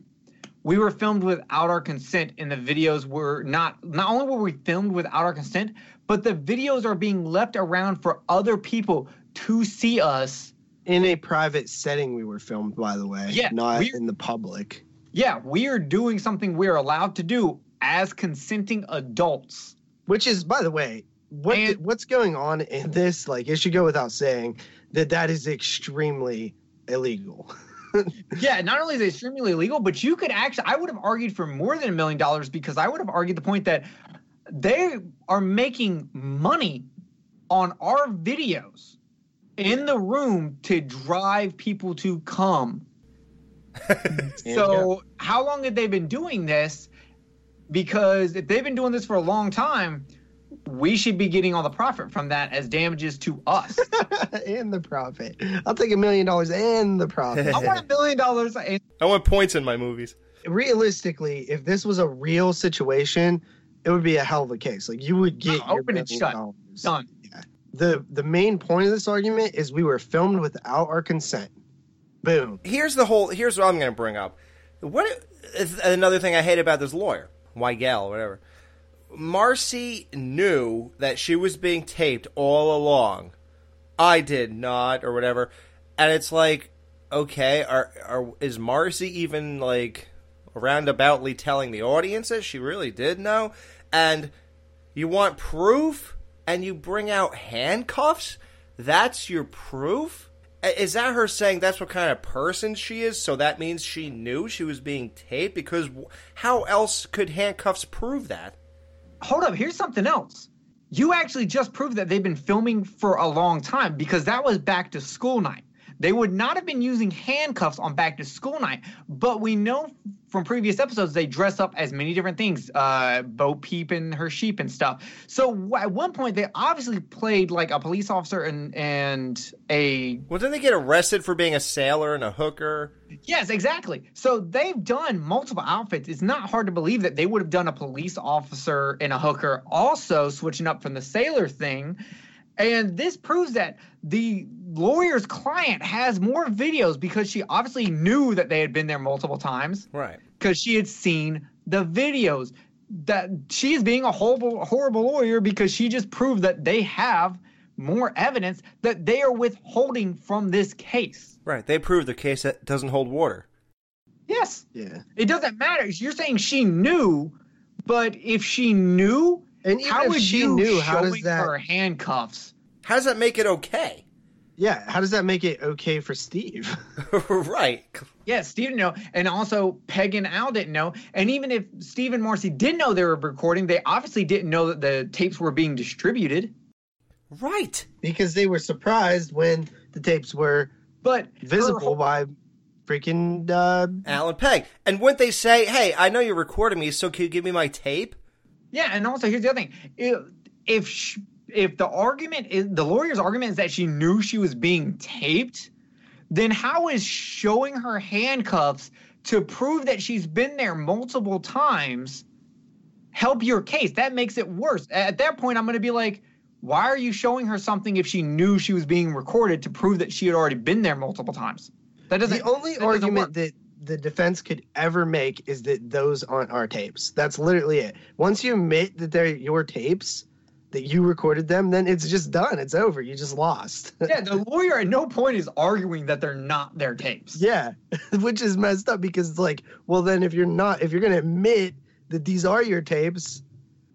we were filmed without our consent, and the videos were not. Not only were we filmed without our consent, but the videos are being left around for other people to see us. In a private setting, we were filmed, by the way. Yeah, not in the public. Yeah, we are doing something we're allowed to do as consenting adults. Which is, by the way, what what's going on in this? Like, it should go without saying that that is extremely illegal. yeah, not only is it extremely illegal, but you could actually, I would have argued for more than a million dollars because I would have argued the point that they are making money on our videos in the room to drive people to come. so, how long have they been doing this? Because if they've been doing this for a long time, we should be getting all the profit from that as damages to us. and the profit. I'll take a million dollars and the profit. I want a million dollars. and- I want points in my movies. Realistically, if this was a real situation, it would be a hell of a case. Like you would get your Open and shut. dollars. Done. The the main point of this argument is we were filmed without our consent. Boom. Here's the whole. Here's what I'm going to bring up. What is another thing I hate about this lawyer, Weigel, whatever. Marcy knew that she was being taped all along. I did not, or whatever. And it's like, okay, are, are is Marcy even like roundaboutly telling the audience that she really did know? And you want proof, and you bring out handcuffs? That's your proof? Is that her saying that's what kind of person she is? So that means she knew she was being taped? Because how else could handcuffs prove that? hold up, here's something else. You actually just proved that they've been filming for a long time because that was back to school night. They would not have been using handcuffs on back to school night, but we know from previous episodes they dress up as many different things, uh, Bo Peep and her sheep and stuff. So at one point they obviously played like a police officer and and a Well, didn't they get arrested for being a sailor and a hooker? Yes, exactly. So they've done multiple outfits. It's not hard to believe that they would have done a police officer and a hooker, also switching up from the sailor thing. And this proves that the lawyer's client has more videos because she obviously knew that they had been there multiple times. Right. Because she had seen the videos. That she is being a horrible, horrible lawyer because she just proved that they have more evidence that they are withholding from this case. Right. They proved the case that doesn't hold water. Yes. Yeah. It doesn't matter. You're saying she knew, but if she knew, and how would she you knew, how does that- her handcuffs How does that make it okay? Yeah, how does that make it okay for Steve? right. Yeah, Steve didn't know. And also, Peg and Al didn't know. And even if Steve and Marcy did know they were recording, they obviously didn't know that the tapes were being distributed. Right. Because they were surprised when the tapes were but visible by freaking uh, Al and Peg. And wouldn't they say, "Hey, I know you're recording me, so can you give me my tape?" Yeah, and also here's the other thing: if if, sh- if the argument is the lawyer's argument is that she knew she was being taped, then how is showing her handcuffs to prove that she's been there multiple times help your case? That makes it worse. At that point, I'm going to be like, why are you showing her something if she knew she was being recorded to prove that she had already been there multiple times? That doesn't. the only that argument that the defense could ever make is that those aren't our tapes. That's literally it. Once you admit that they're your tapes, that you recorded them, then it's just done. It's over. You just lost. yeah, the lawyer at no point is arguing that they're not their tapes. Yeah, which is messed up because it's like, well, then if you're not, if you're going to admit that these are your tapes,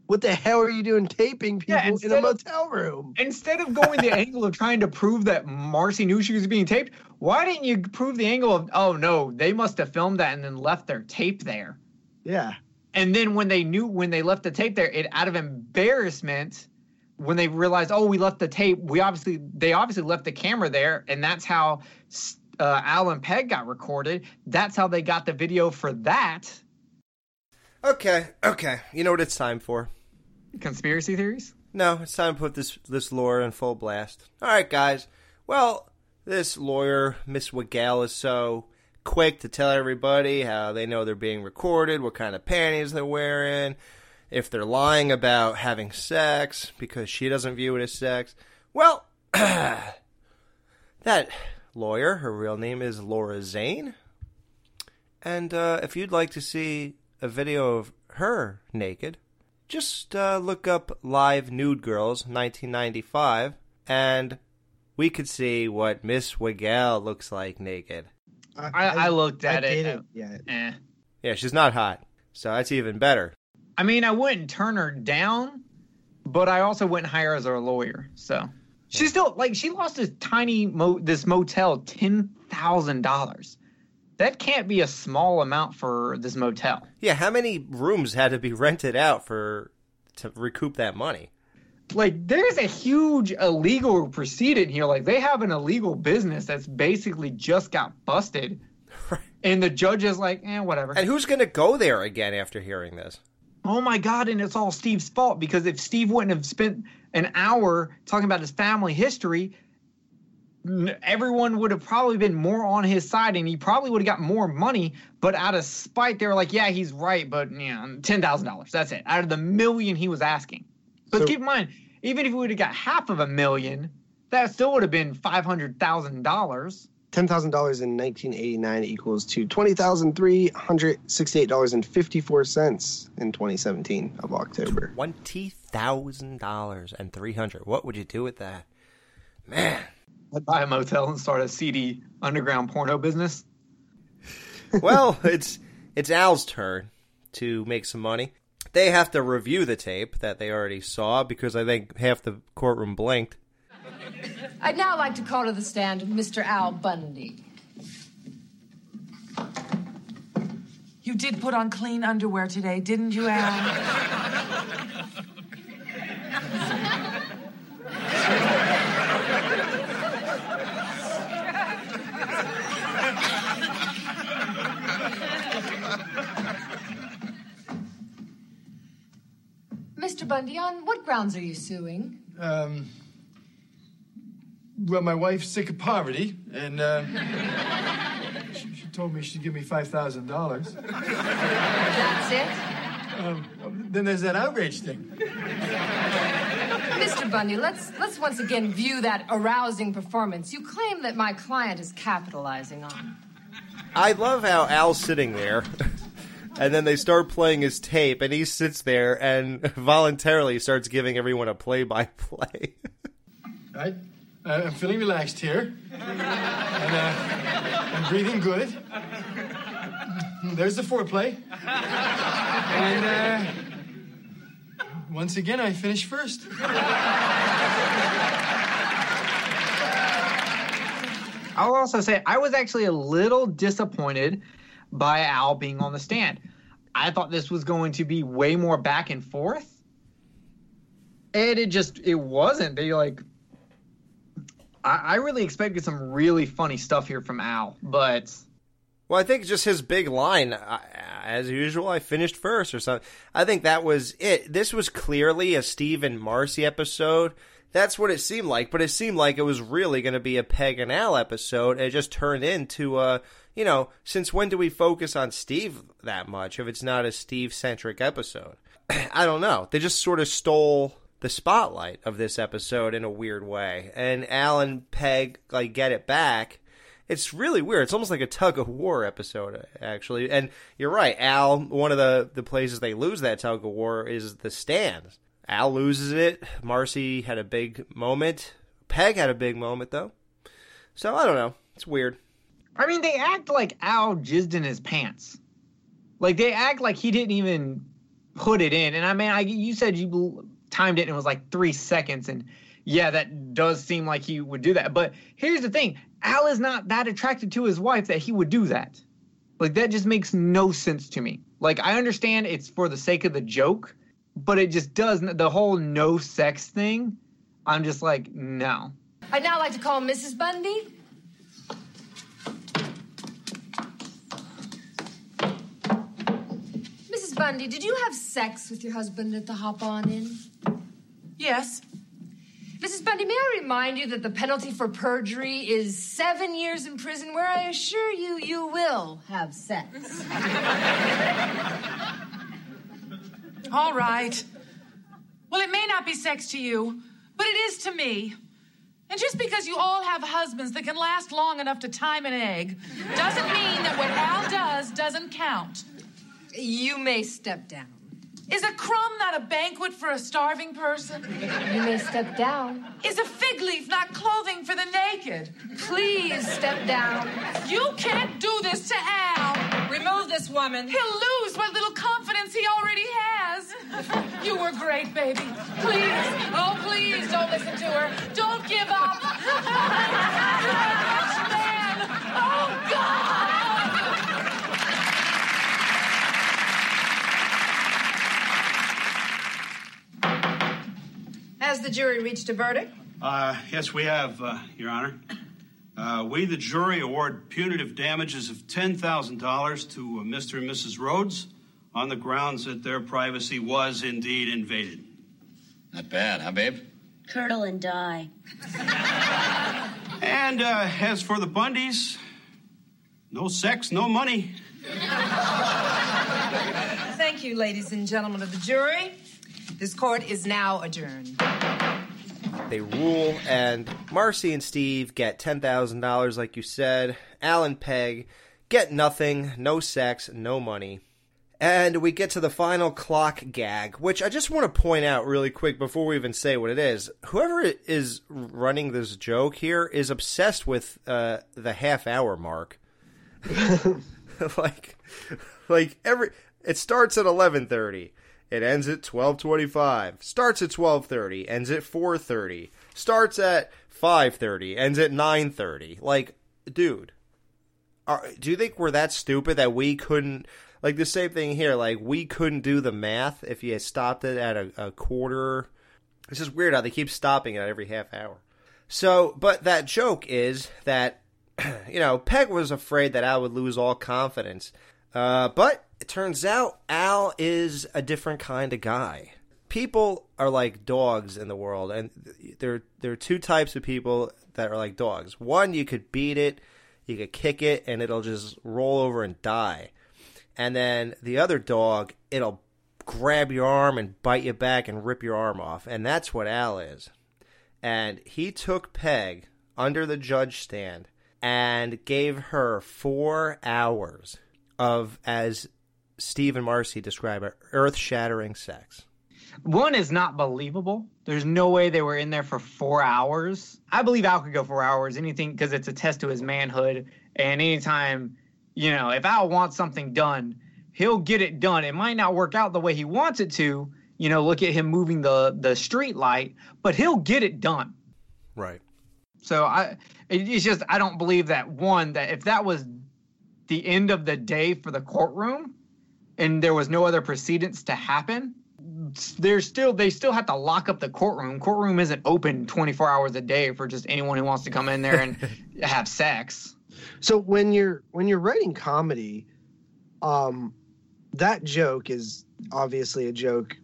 what the hell are you doing taping people in a motel room? Instead of going the angle of trying to prove that Marcy knew she was being taped, why didn't you prove the angle of, oh no, they must have filmed that and then left their tape there? Yeah. And then when they knew when they left the tape there, it out of embarrassment, when they realized, oh, we left the tape, we obviously they obviously left the camera there, and that's how uh, Al and Peg got recorded. That's how they got the video for that. Okay, okay. You know what it's time for? Conspiracy theories? No, it's time to put this this lawyer in full blast. All right, guys. Well, this lawyer, Miss Wigale, is so quick to tell everybody how they know they're being recorded, what kind of panties they're wearing, if they're lying about having sex because she doesn't view it as sex. Well, that lawyer, her real name is Laura Zane. And uh, if you'd like to see a video of her naked, just uh, look up Live Nude Girls 1995, and we could see what Miss Wigale looks like naked. I, I looked at I it. didn't yet. Eh. Yeah, she's not hot, so that's even better. I mean, I wouldn't turn her down, but I also wouldn't hire her as a lawyer. So she's still like she lost this tiny mo- this motel ten thousand dollars. That can't be a small amount for this motel. Yeah, how many rooms had to be rented out for to recoup that money? Like, there's a huge illegal proceeding here. Like, they have an illegal business that's basically just got busted, and the judge is like, eh, whatever. And who's going to go there again after hearing this? Oh my God, and it's all Steve's fault because if Steve wouldn't have spent an hour talking about his family history, everyone would have probably been more on his side and he probably would have got more money. But out of spite, they were like, yeah, he's right, but you know, $10,000. That's it. Out of the million he was asking. But keep in mind, even if we would have got half of a million, that still would have been $500,000. Ten thousand dollars in nineteen eighty nine equals to twenty thousand three hundred sixty eight dollars and fifty four cents in twenty seventeen of October. Twenty thousand dollars and three hundred. What would you do with that, man? I'd buy a motel and start a seedy underground porno business. well, it's it's Al's turn to make some money. They have to review the tape that they already saw because I think half the courtroom blinked. I'd now like to call to the stand Mr. Al Bundy. You did put on clean underwear today, didn't you, Al? Mr. Bundy, on what grounds are you suing? Um, well, my wife's sick of poverty, and uh, she, she told me she'd give me five thousand dollars. That's it? Um, then there's that outrage thing. Mr. Bundy, let's let's once again view that arousing performance you claim that my client is capitalizing on. I love how Al's sitting there, and then they start playing his tape, and he sits there and voluntarily starts giving everyone a play-by-play. Right? Uh, I'm feeling relaxed here, and uh, I'm breathing good. There's the foreplay, and uh, once again, I finish first. I'll also say I was actually a little disappointed by Al being on the stand. I thought this was going to be way more back and forth. And it just it wasn't. They like I, I really expected some really funny stuff here from Al, but Well, I think just his big line, as usual, I finished first or something. I think that was it. This was clearly a Steve and Marcy episode. That's what it seemed like, but it seemed like it was really going to be a Peg and Al episode. It just turned into a, you know, since when do we focus on Steve that much if it's not a Steve centric episode? I don't know. They just sort of stole the spotlight of this episode in a weird way. And Al and Peg, like, get it back it's really weird. It's almost like a tug of war episode, actually. And you're right, Al. One of the the places they lose that tug of war is the stands. Al loses it. Marcy had a big moment. Peg had a big moment though. So I don't know. It's weird. I mean, they act like Al jizzed in his pants. Like they act like he didn't even put it in. And I mean, I you said you timed it and it was like three seconds, and yeah, that does seem like he would do that. But here's the thing: Al is not that attracted to his wife that he would do that. Like that just makes no sense to me. Like I understand it's for the sake of the joke, but it just doesn't. The whole no sex thing, I'm just like no. I'd now like to call Mrs. Bundy. Bundy, did you have sex with your husband at the Hop On Inn? Yes. Mrs. Bundy, may I remind you that the penalty for perjury is seven years in prison, where I assure you, you will have sex. All right. Well, it may not be sex to you, but it is to me. And just because you all have husbands that can last long enough to time an egg doesn't mean that what Al does doesn't count. You may step down. Is a crumb not a banquet for a starving person? You may step down. Is a fig leaf not clothing for the naked? Please step down. You can't do this to Al. Remove this woman. He'll lose what little confidence he already has. You were great, baby. Please, oh, please don't listen to her. Don't give up. You're a rich man. Oh, God. Has the jury reached a verdict? Uh, yes, we have, uh, Your Honor. Uh, we, the jury, award punitive damages of $10,000 to uh, Mr. and Mrs. Rhoades on the grounds that their privacy was indeed invaded. Not bad, huh, babe? Curdle and die. And uh, as for the Bundys, no sex, no money. Thank you, ladies and gentlemen of the jury. This court is now adjourned. They rule, and Marcy and Steve get $10,000, like you said. Al and Peg get nothing, no sex, no money. And we get to the final clock gag, which I just want to point out really quick before we even say what it is. Whoever is running this joke here is obsessed with uh, the half hour mark. like, like every it starts at eleven thirty, it ends at twelve twenty five. Starts at twelve thirty, ends at four thirty. Starts at five thirty, ends at nine thirty. Like, dude, are, do you think we're that stupid that we couldn't? Like the same thing here. Like we couldn't do the math if you stopped it at a, a quarter. It's just weird how they keep stopping it at every half hour. So, but that joke is that you know Peg was afraid that I would lose all confidence, uh, but it turns out Al is a different kind of guy. People are like dogs in the world, and there there are two types of people that are like dogs. One, you could beat it, you could kick it, and it'll just roll over and die. And then the other dog, it'll grab your arm and bite you back and rip your arm off. And that's what Al is. And he took Peg under the judge stand and gave her four hours of, as Steve and Marcy describe earth shattering sex. One is not believable. There's no way they were in there for four hours. I believe Al could go four hours, anything, because it's a test to his manhood. And anytime, you know, if Al wants something done, he'll get it done. It might not work out the way he wants it to. You know, look at him moving the the street light, but he'll get it done. Right. So I, it's just I don't believe that one that if that was the end of the day for the courtroom, and there was no other precedents to happen, there's still they still have to lock up the courtroom. Courtroom isn't open 24 hours a day for just anyone who wants to come in there and have sex. So when you're when you're writing comedy, um, that joke is obviously a joke.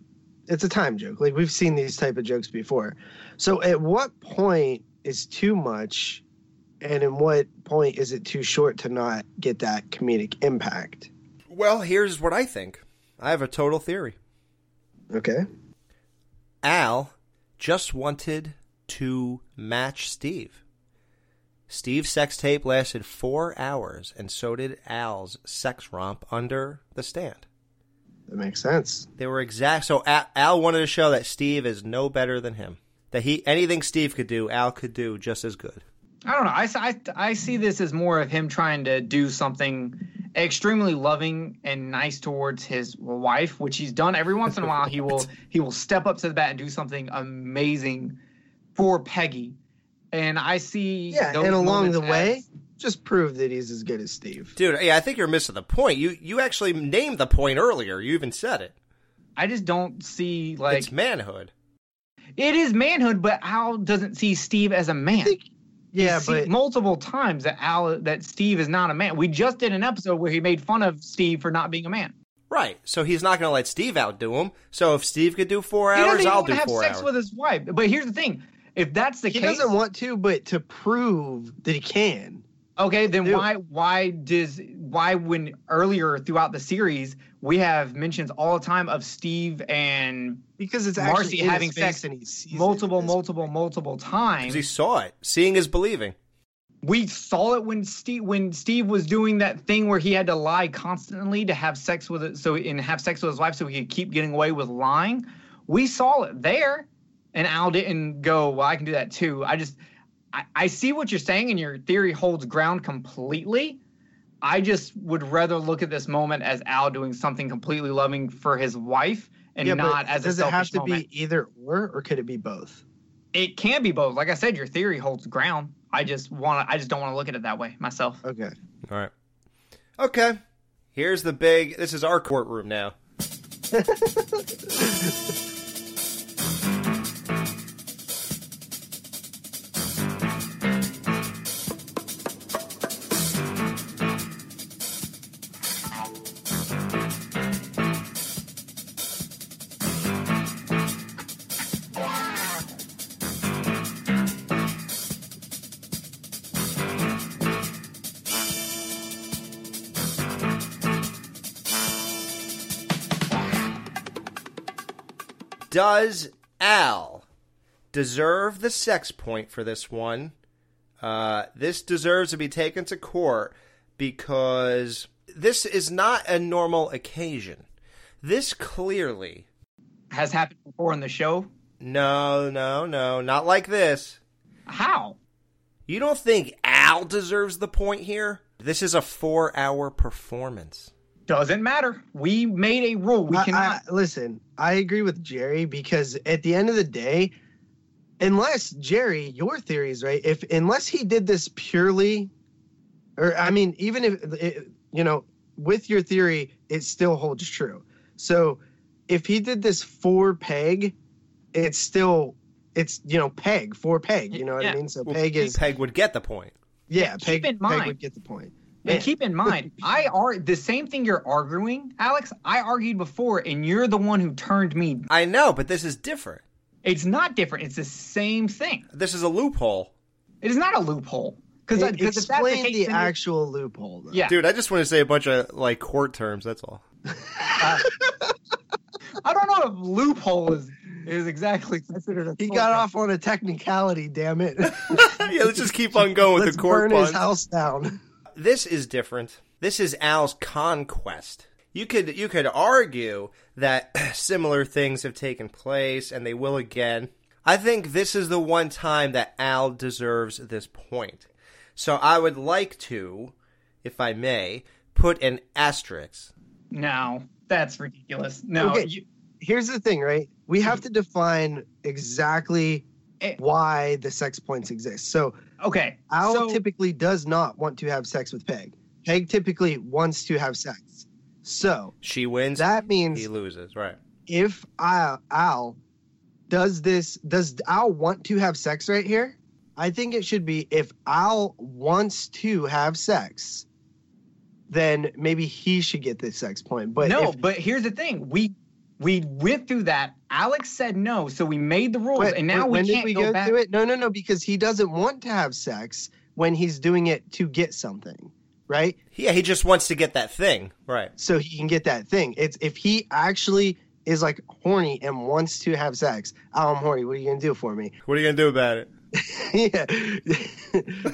It's a time joke. Like we've seen these type of jokes before. So at what point is too much, and in what point is it too short to not get that comedic impact? Well, here's what I think. I have a total theory. Okay. Al just wanted to match Steve. Steve's sex tape lasted four hours, and so did Al's sex romp under the stand. That makes sense. They were exact. So Al, Al wanted to show that Steve is no better than him. That he anything Steve could do, Al could do just as good. I don't know. I I see this as more of him trying to do something extremely loving and nice towards his wife, which he's done every once in a while. He will he will step up to the bat and do something amazing for Peggy. And I see Yeah, those and along the way, as- just prove that he's as good as Steve. Dude, yeah, I think you're missing the point. You you actually named the point earlier. You even said it. I just don't see like it's manhood. It is manhood, but Al doesn't see Steve as a man. Yeah, He see but- multiple times that Al that Steve is not a man. We just did an episode where he made fun of Steve for not being a man. Right. So he's not going to let Steve outdo him. So if Steve could do four he hours, I'll want do to have four sex hours. with his wife. But here's the thing: if that's the He case, he doesn't want to, but to prove that he can. Okay, then why why does why when earlier throughout the series we have mentions all the time of Steve and because it's Marcy actually having sex and he sees it multiple, multiple, multiple times. Because he saw it. Seeing is believing. We saw it when Steve when Steve was doing that thing where he had to lie constantly to have sex with it, so and have sex with his wife so he could keep getting away with lying. We saw it there, and Al didn't go. Well, I can do that too. I just I, I see what you're saying, and your theory holds ground completely. I just would rather look at this moment as Al doing something completely loving for his wife, and Yeah, not as does a it have to moment. be either or, or could it be both? It can be both. Like I said, your theory holds ground. I just want to. I just don't want to look at it that way myself. Okay. All right. Okay. Here's the big. This is our courtroom now. Does Al deserve the sex point for this one? Uh, this deserves to be taken to court because this is not a normal occasion. This clearly has happened before in the show. No, no, no, not like this. How? You don't think Al deserves the point here? This is a four-hour performance. Doesn't matter. We made a rule. We I- cannot. I- listen, I agree with Jerry because at the end of the day, unless Jerry, your theory is right. If unless he did this purely, or I mean, even if it, you know, with your theory, it still holds true. So if he did this for Peg, it's still it's you know Peg for Peg. You know what I mean? So Well, Peg is Peg would get the point. yeah. Keep Peg, in Peg mind- would get the point. And eh. keep in mind, I are the same thing you're arguing, Alex. I argued before, and you're the one who turned me. I know, but this is different. It's not different. It's the same thing. This is a loophole. It is not a loophole. Because E- if the explain case, the it- actual loophole. Though. Yeah. Dude, I just want to say a bunch of like court terms. That's all. Uh, I don't know if loophole is is exactly considered a. He got off on a technicality. Damn it! yeah, let's just keep on going with Let's the court burn his house down. This is different. This is Al's conquest. You could you could argue that similar things have taken place and they will again. I think this is the one time that Al deserves this point. So I would like to, if I may, put an asterisk. No, that's ridiculous. No, Okay, you- here's the thing, right? We have to define exactly why the sex points exist. So okay, Al so- typically does not want to have sex with Peg. Peg typically wants to have sex. So she wins. That means he loses. Right. if Al, Al does this, does Al want to have sex right here? I think it should be if Al wants to have sex, then maybe he should get the sex point. But no, if, but here's the thing: we we went through that. Alex said no, so we made the rules, Wait, and now wait, we can't did we go, go back. through it? No, no, no, because he doesn't want to have sex when he's doing it to get something, right? Yeah, he just wants to get that thing. Right. So he can get that thing. It's if he actually is like horny and wants to have sex. Oh, I'm horny. What are you gonna do for me? What are you gonna do about it? yeah.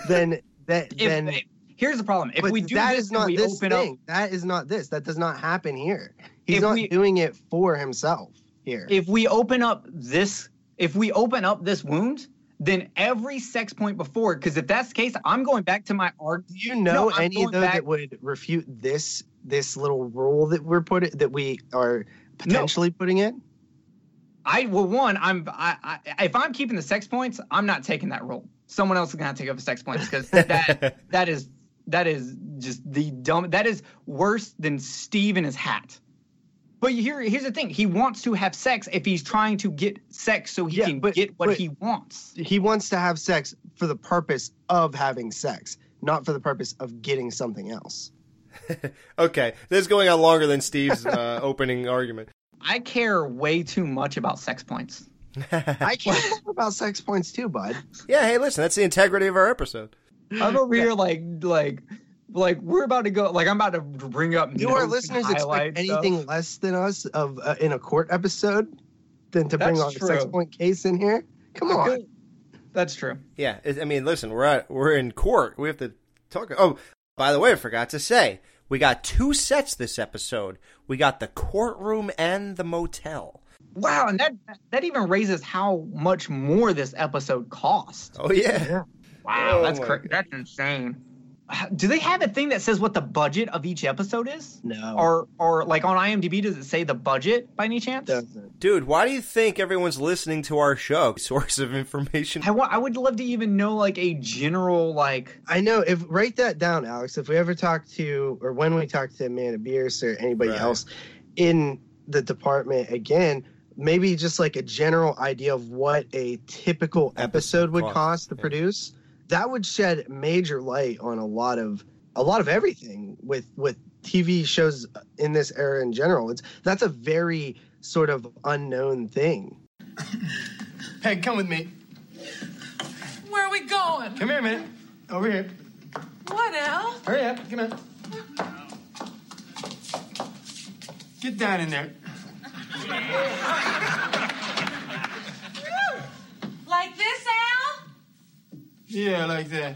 then that then here's the problem. If but we do that this is not we this open up- That is not this. That does not happen here. He's not we- doing it for himself here. If we open up this, if we open up this wound, then every sex point before, because if that's the case, I'm going back to my art. Do you know I'm any though back- that would refute this this little rule that we're putting that we are potentially putting in? I well, one, I'm I, I if I'm keeping the sex points, I'm not taking that role. Someone else is gonna take over sex points because that that is that is just the dumb. That is worse than Steve in his hat. But here, here's the thing: he wants to have sex if he's trying to get sex so he can get what he wants. He wants to have sex for the purpose of having sex, not for the purpose of getting something else. Okay, this is going on longer than Steve's uh, opening argument. I care way too much about sex points. I care about sex points too, bud. Yeah, hey, listen, that's the integrity of our episode. I'm over here like like like we're about to go like I'm about to bring up. Do our listeners highlight expect stuff. anything less than us of uh, in a court episode than to bring That's a sex point case in here? Come on. That's true. Yeah, I mean, listen, we're at, we're in court. We have to talk. Oh, by the way, I forgot to say, we got two sets this episode. We got the courtroom and the motel. Wow, and that that even raises how much more this episode cost. Oh yeah. Wow, Oh, that's my cra- that's insane. Do they have a thing that says what the budget of each episode is? No. Or or like on IMDb, does it say the budget by any chance? Doesn't. Dude, why do you think everyone's listening to our show? Source of information. I want. I would love to even know like a general like. I know. If write that down, Alex. If we ever talk to, or when we talk to Amanda Bierce or anybody Right. else in the department again, maybe just like a general idea of what a typical episode would cost, cost to produce. That would shed major light on a lot of a lot of everything with with TV shows in this era in general. It's that's a very sort of unknown thing. Peg, come with me. Where are we going? Come here a minute. Over here. What, Al? Hurry up. Come on. Get down in there. Like this, Al? Yeah, like that.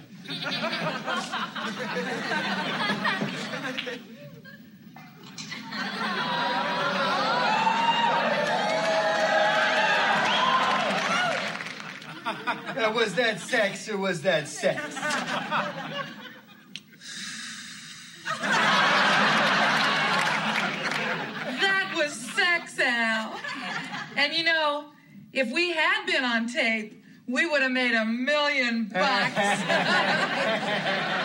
Now, was that sex or was that sex? That was sex, Al. And you know, if we had been on tape, we would have made a million bucks.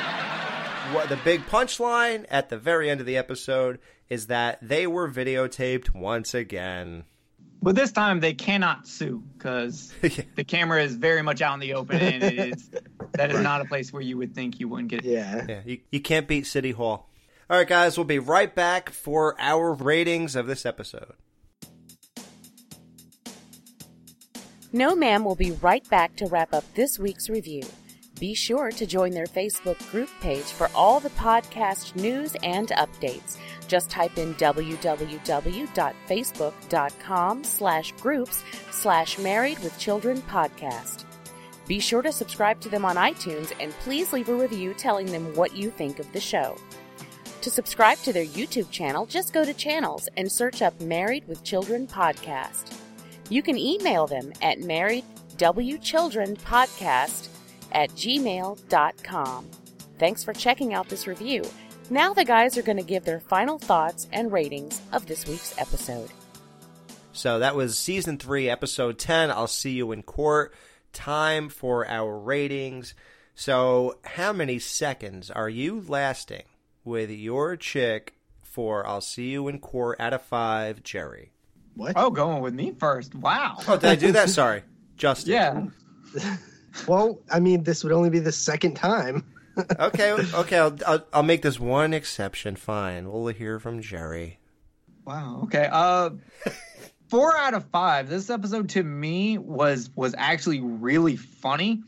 What the big punchline at the very end of the episode is that they were videotaped once again. But this time they cannot sue because the camera is very much out in the open, and it's that is not a place where you would think you wouldn't get. Yeah. Yeah, you, you can't beat City Hall. All right, guys, we'll be right back for our ratings of this episode. No Ma'am will be right back to wrap up this week's review. Be sure to join their Facebook group page for all the podcast news and updates. Just type in www.facebook.com slash groups slash married with children podcast. Be sure to subscribe to them on iTunes and please leave a review telling them what you think of the show. To subscribe to their YouTube channel, just go to channels and search up Married with Children podcast. You can email them at marriedwchildrenpodcast at gmail.com. Thanks for checking out this review. Now the guys are going to give their final thoughts and ratings of this week's episode. So that was season three, episode 10. I'll see you in court. time for our ratings. So, how many seconds are you lasting with your chick for I'll see you in court out of five, Jerry? What? Oh, going with me first. Wow. Oh, did I do that? Sorry. Justin. Yeah. well, I mean, this would only be the second time. okay, okay, I'll, I'll I'll make this one exception. Fine, we'll hear from Jerry. Wow. Okay. Uh, four out of five. This episode to me was was actually really funny,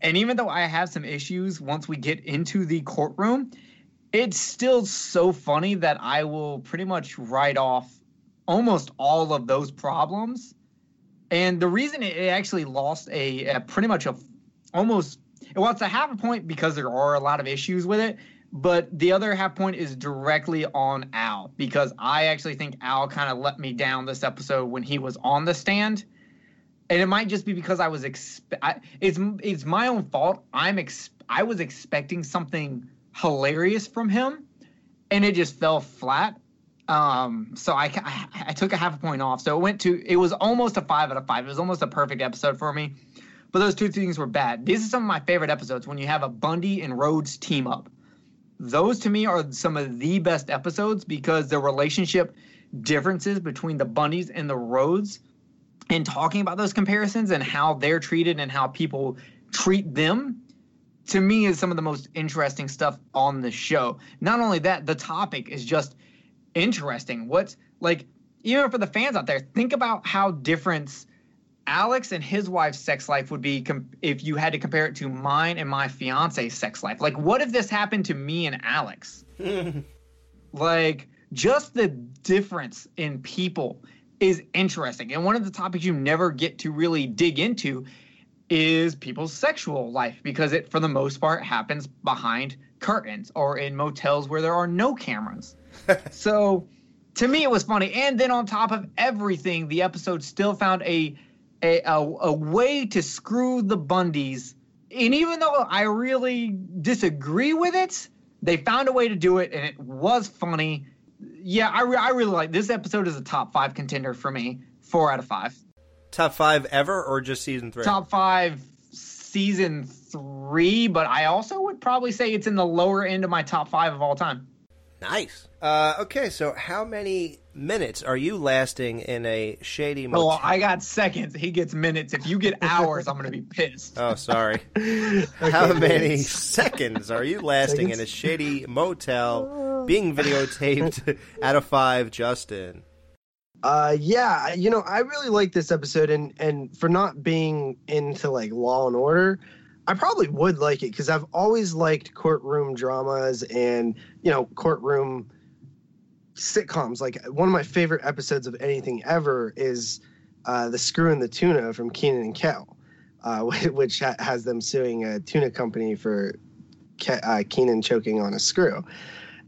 and even though I have some issues once we get into the courtroom, it's still so funny that I will pretty much write off almost all of those problems. And the reason it actually lost a, a pretty much a almost well, it's a half a point because there are a lot of issues with it. But the other half point is directly on Al because I actually think Al kind of let me down this episode when he was on the stand, and it might just be because I was expe- I, it's it's my own fault. I'm ex- I was expecting something hilarious from him, and it just fell flat. Um, so I, I I took a half a point off. So it went to it was almost a five out of five. It was almost a perfect episode for me. But those two things were bad. These are some of my favorite episodes when you have a Bundy and Rhoades team up those to me are some of the best episodes because the relationship differences between the Bundys and the Rhoades and talking about those comparisons and how they're treated and how people treat them to me is some of the most interesting stuff on the show. Not only that, the topic is just interesting. What's like even for the fans out there, think about how different Alex and his wife's sex life would be com- if you had to compare it to mine and my fiance's sex life. Like, what if this happened to me and Alex? like, just the difference in people is interesting. And one of the topics you never get to really dig into is people's sexual life because it, for the most part, happens behind curtains or in motels where there are no cameras. so, to me, it was funny. And then on top of everything, the episode still found a a, a, a way to screw the Bundys. And even though I really disagree with it, they found a way to do it, and it was funny. Yeah, I, re- I really like this episode. Is a top five contender for me. Four out of five. Top five ever, or just season three? Top five season three, but I also would probably say it's in the lower end of my top five of all time. Nice. Uh, okay, so how many minutes are you lasting in a shady motel? Well, I got seconds. He gets minutes. If you get hours, I'm gonna be pissed. Oh, sorry. How many seconds are you lasting in a shady motel being videotaped out of five, Justin? Uh, yeah, you know, I really like this episode, and and for not being into like Law and Order, I probably would like it because I've always liked courtroom dramas and you know courtroom sitcoms. Like one of my favorite episodes of anything ever is uh, the Screw and the Tuna from Kenan and Kel, uh, which ha- has them suing a tuna company for Ke- uh, Kenan choking on a screw.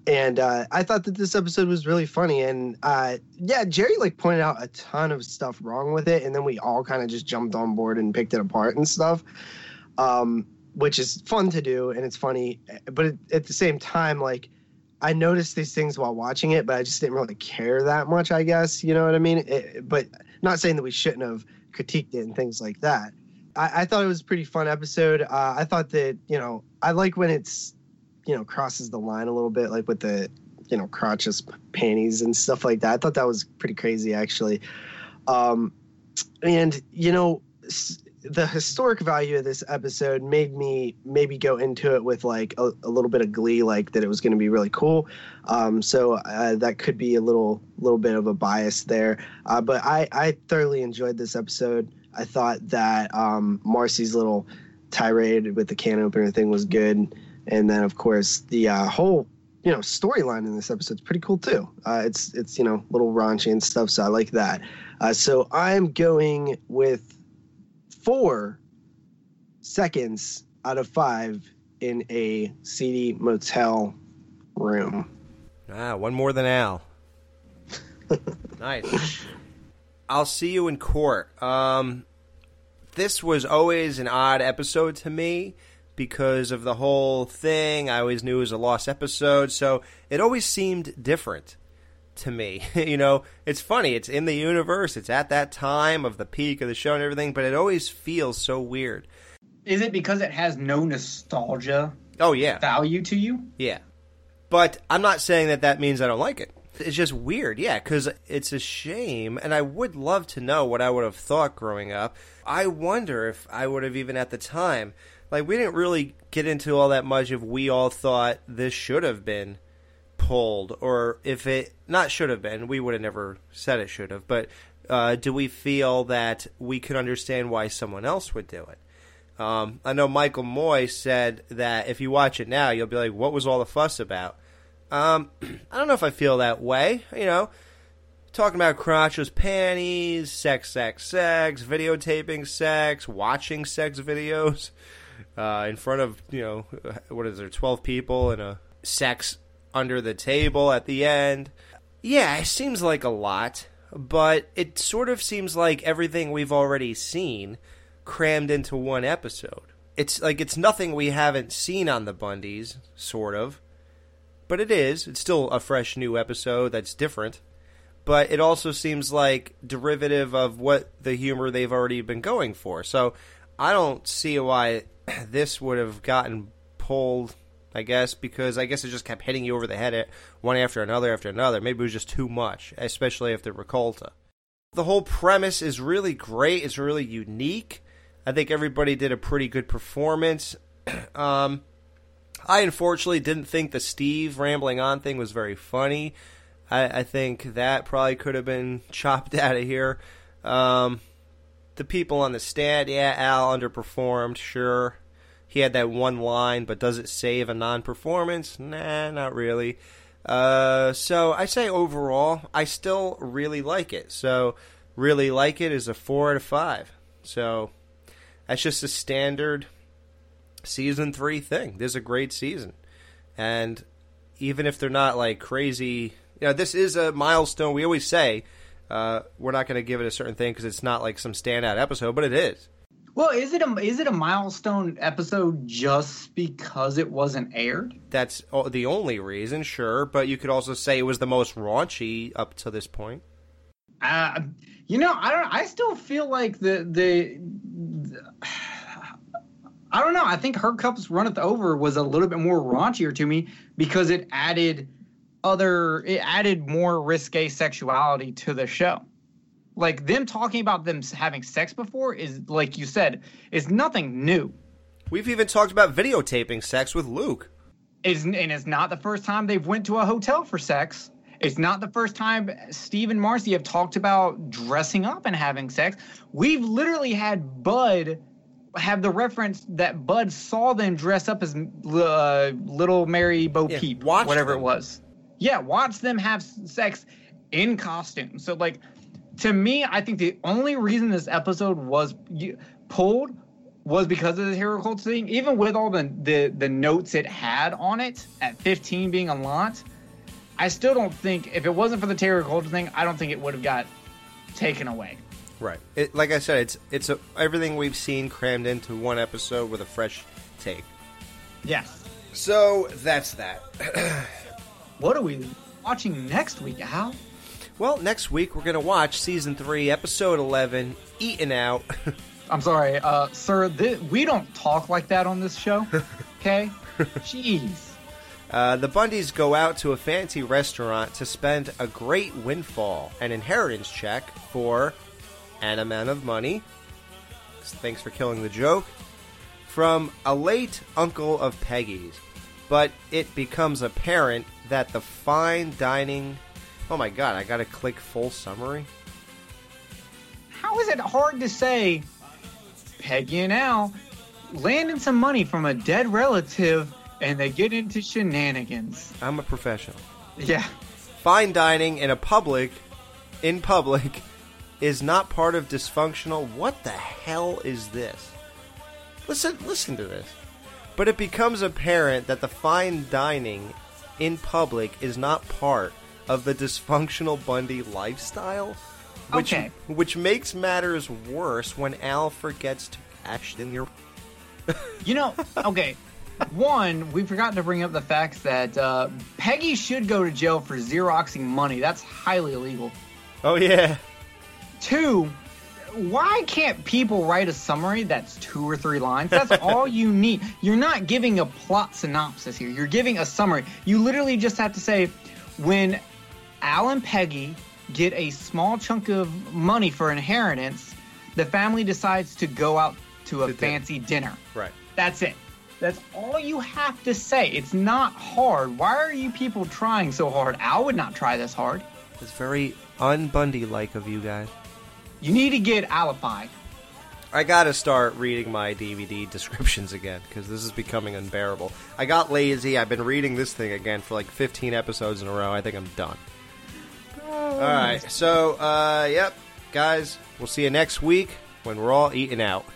And uh, I thought that this episode was really funny. And uh, yeah, Jerry like pointed out a ton of stuff wrong with it, and then we all kind of just jumped on board and picked it apart and stuff, um, which is fun to do and it's funny. But at, the same time, like I noticed these things while watching it, but I just didn't really care that much. I guess you know what I mean. It, but not saying that we shouldn't have critiqued it and things like that. I, I thought it was a pretty fun episode. Uh, I thought that you know I like when it's you know crosses the line a little bit, like with the you know crotchless panties and stuff like that. I thought that was pretty crazy actually. Um, and you know the historic value of this episode made me maybe go into it with like a, a little bit of glee, like that it was going to be really cool. Um, so uh, that could be a little little bit of a bias there. Uh, but I I thoroughly enjoyed this episode. I thought that um, Marcy's little tirade with the can opener thing was good, and then of course the uh, whole you know storyline in this episode is pretty cool too. Uh, it's it's you know little raunchy and stuff, so I like that. Uh, so I'm going with four seconds out of five in a seedy motel room. Ah, one more than Al. nice. I'll see you in court. Um, this was always an odd episode to me because of the whole thing. I always knew it was a lost episode, so it always seemed different to me. you know, it's funny. It's in the universe. It's at that time of the peak of the show and everything, but it always feels so weird. Is it because it has no nostalgia Oh yeah, value to you? Yeah. But I'm not saying that that means I don't like it. It's just weird, yeah, because it's a shame, and I would love to know what I would have thought growing up. I wonder if I would have even at the time, like, we didn't really get into all that much if we all thought this should have been pulled, or if it, not should have been, we would have never said it should have, but uh, do we feel that we could understand why someone else would do it? Um, I know Michael Moye said that if you watch it now, you'll be like, "What was all the fuss about?" Um, I don't know if I feel that way. You know, talking about crotchless panties, sex, sex, sex, videotaping sex, watching sex videos uh, in front of you know what is there, twelve people and a sex under the table at the end. Yeah, it seems like a lot, but it sort of seems like everything we've already seen crammed into one episode. It's like it's nothing we haven't seen on the Bundys, sort of. But it is. It's still a fresh new episode that's different. But it also seems like derivative of what the humor they've already been going for. So I don't see why this would have gotten pulled, I guess, because I guess it just kept hitting you over the head at one after another after another. Maybe it was just too much, especially after Rakolta. The whole premise is really great. It's really unique. I think everybody did a pretty good performance. um, I unfortunately didn't think the Steve rambling on thing was very funny. I, I think that probably could have been chopped out of here. Um, the people on the stand, yeah, Al underperformed, sure. He had that one line, but does it save a non performance? Nah, not really. Uh, so I say overall, I still really like it. So, really like it is a four out of five. So, that's just a standard season three thing. This is a great season, and even if they're not like crazy, you know, this is a milestone. We always say uh, we're not going to give it a certain thing because it's not like some standout episode, but it is. Well, is it a is it a milestone episode just because it wasn't aired? That's the only reason, sure. But you could also say it was the most raunchy up to this point. Uh, you know, I don't. I still feel like the the. the I don't know. I think her cups runneth over was a little bit more raunchier to me because it added other. It added more risque sexuality to the show. Like them talking about them having sex before is, like you said, is nothing new. We've even talked about videotaping sex with Luke. Is and it's not the first time they've went to a hotel for sex. It's not the first time Steve and Marcy have talked about dressing up and having sex. We've literally had Bud have the reference that Bud saw them dress up as uh, little Mary Bo Peep, whatever them. it was. Yeah, watch them have sex in costume. So, like, to me, I think the only reason this episode was pulled was because of the Rakolta thing. Even with all the, the the notes it had on it at 15 being a lot, I still don't think if it wasn't for the terror cult thing, I don't think it would have got taken away. Right. It, like I said, it's it's a, everything we've seen crammed into one episode with a fresh take. Yes. So that's that. what are we watching next week, Al? Well, next week we're gonna watch season three, episode eleven, "Eating Out." I'm sorry, uh, sir. Th- we don't talk like that on this show. Okay. Jeez. Uh, the Bundys go out to a fancy restaurant to spend a great windfall, an inheritance check for an amount of money. Thanks for killing the joke. From a late uncle of Peggy's. But it becomes apparent that the fine dining. Oh my god, I gotta click full summary. How is it hard to say Peggy and Al landing some money from a dead relative and they get into shenanigans? I'm a professional. Yeah. Fine dining in a public, in public, is not part of dysfunctional. What the hell is this? Listen, listen to this. But it becomes apparent that the fine dining in public is not part of the dysfunctional Bundy lifestyle, which Okay. which makes matters worse when Al forgets to cash in your. You know, okay. One, we forgot to bring up the fact that uh, Peggy should go to jail for xeroxing money. That's highly illegal. Oh yeah. Two, why can't people write a summary that's two or three lines? That's all you need. You're not giving a plot synopsis here. You're giving a summary. You literally just have to say, when Al and Peggy get a small chunk of money for inheritance, the family decides to go out to a fancy dinner. Right. That's it. That's all you have to say. It's not hard. Why are you people trying so hard? Al would not try this hard. It's very un-Bundy like of you guys. You need to get alibi. I gotta start reading my DVD descriptions again because this is becoming unbearable. I got lazy. I've been reading this thing again for like 15 episodes in a row. I think I'm done. All right. So, uh, yep, guys, we'll see you next week when we're all eating out.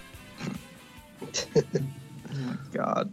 Oh God.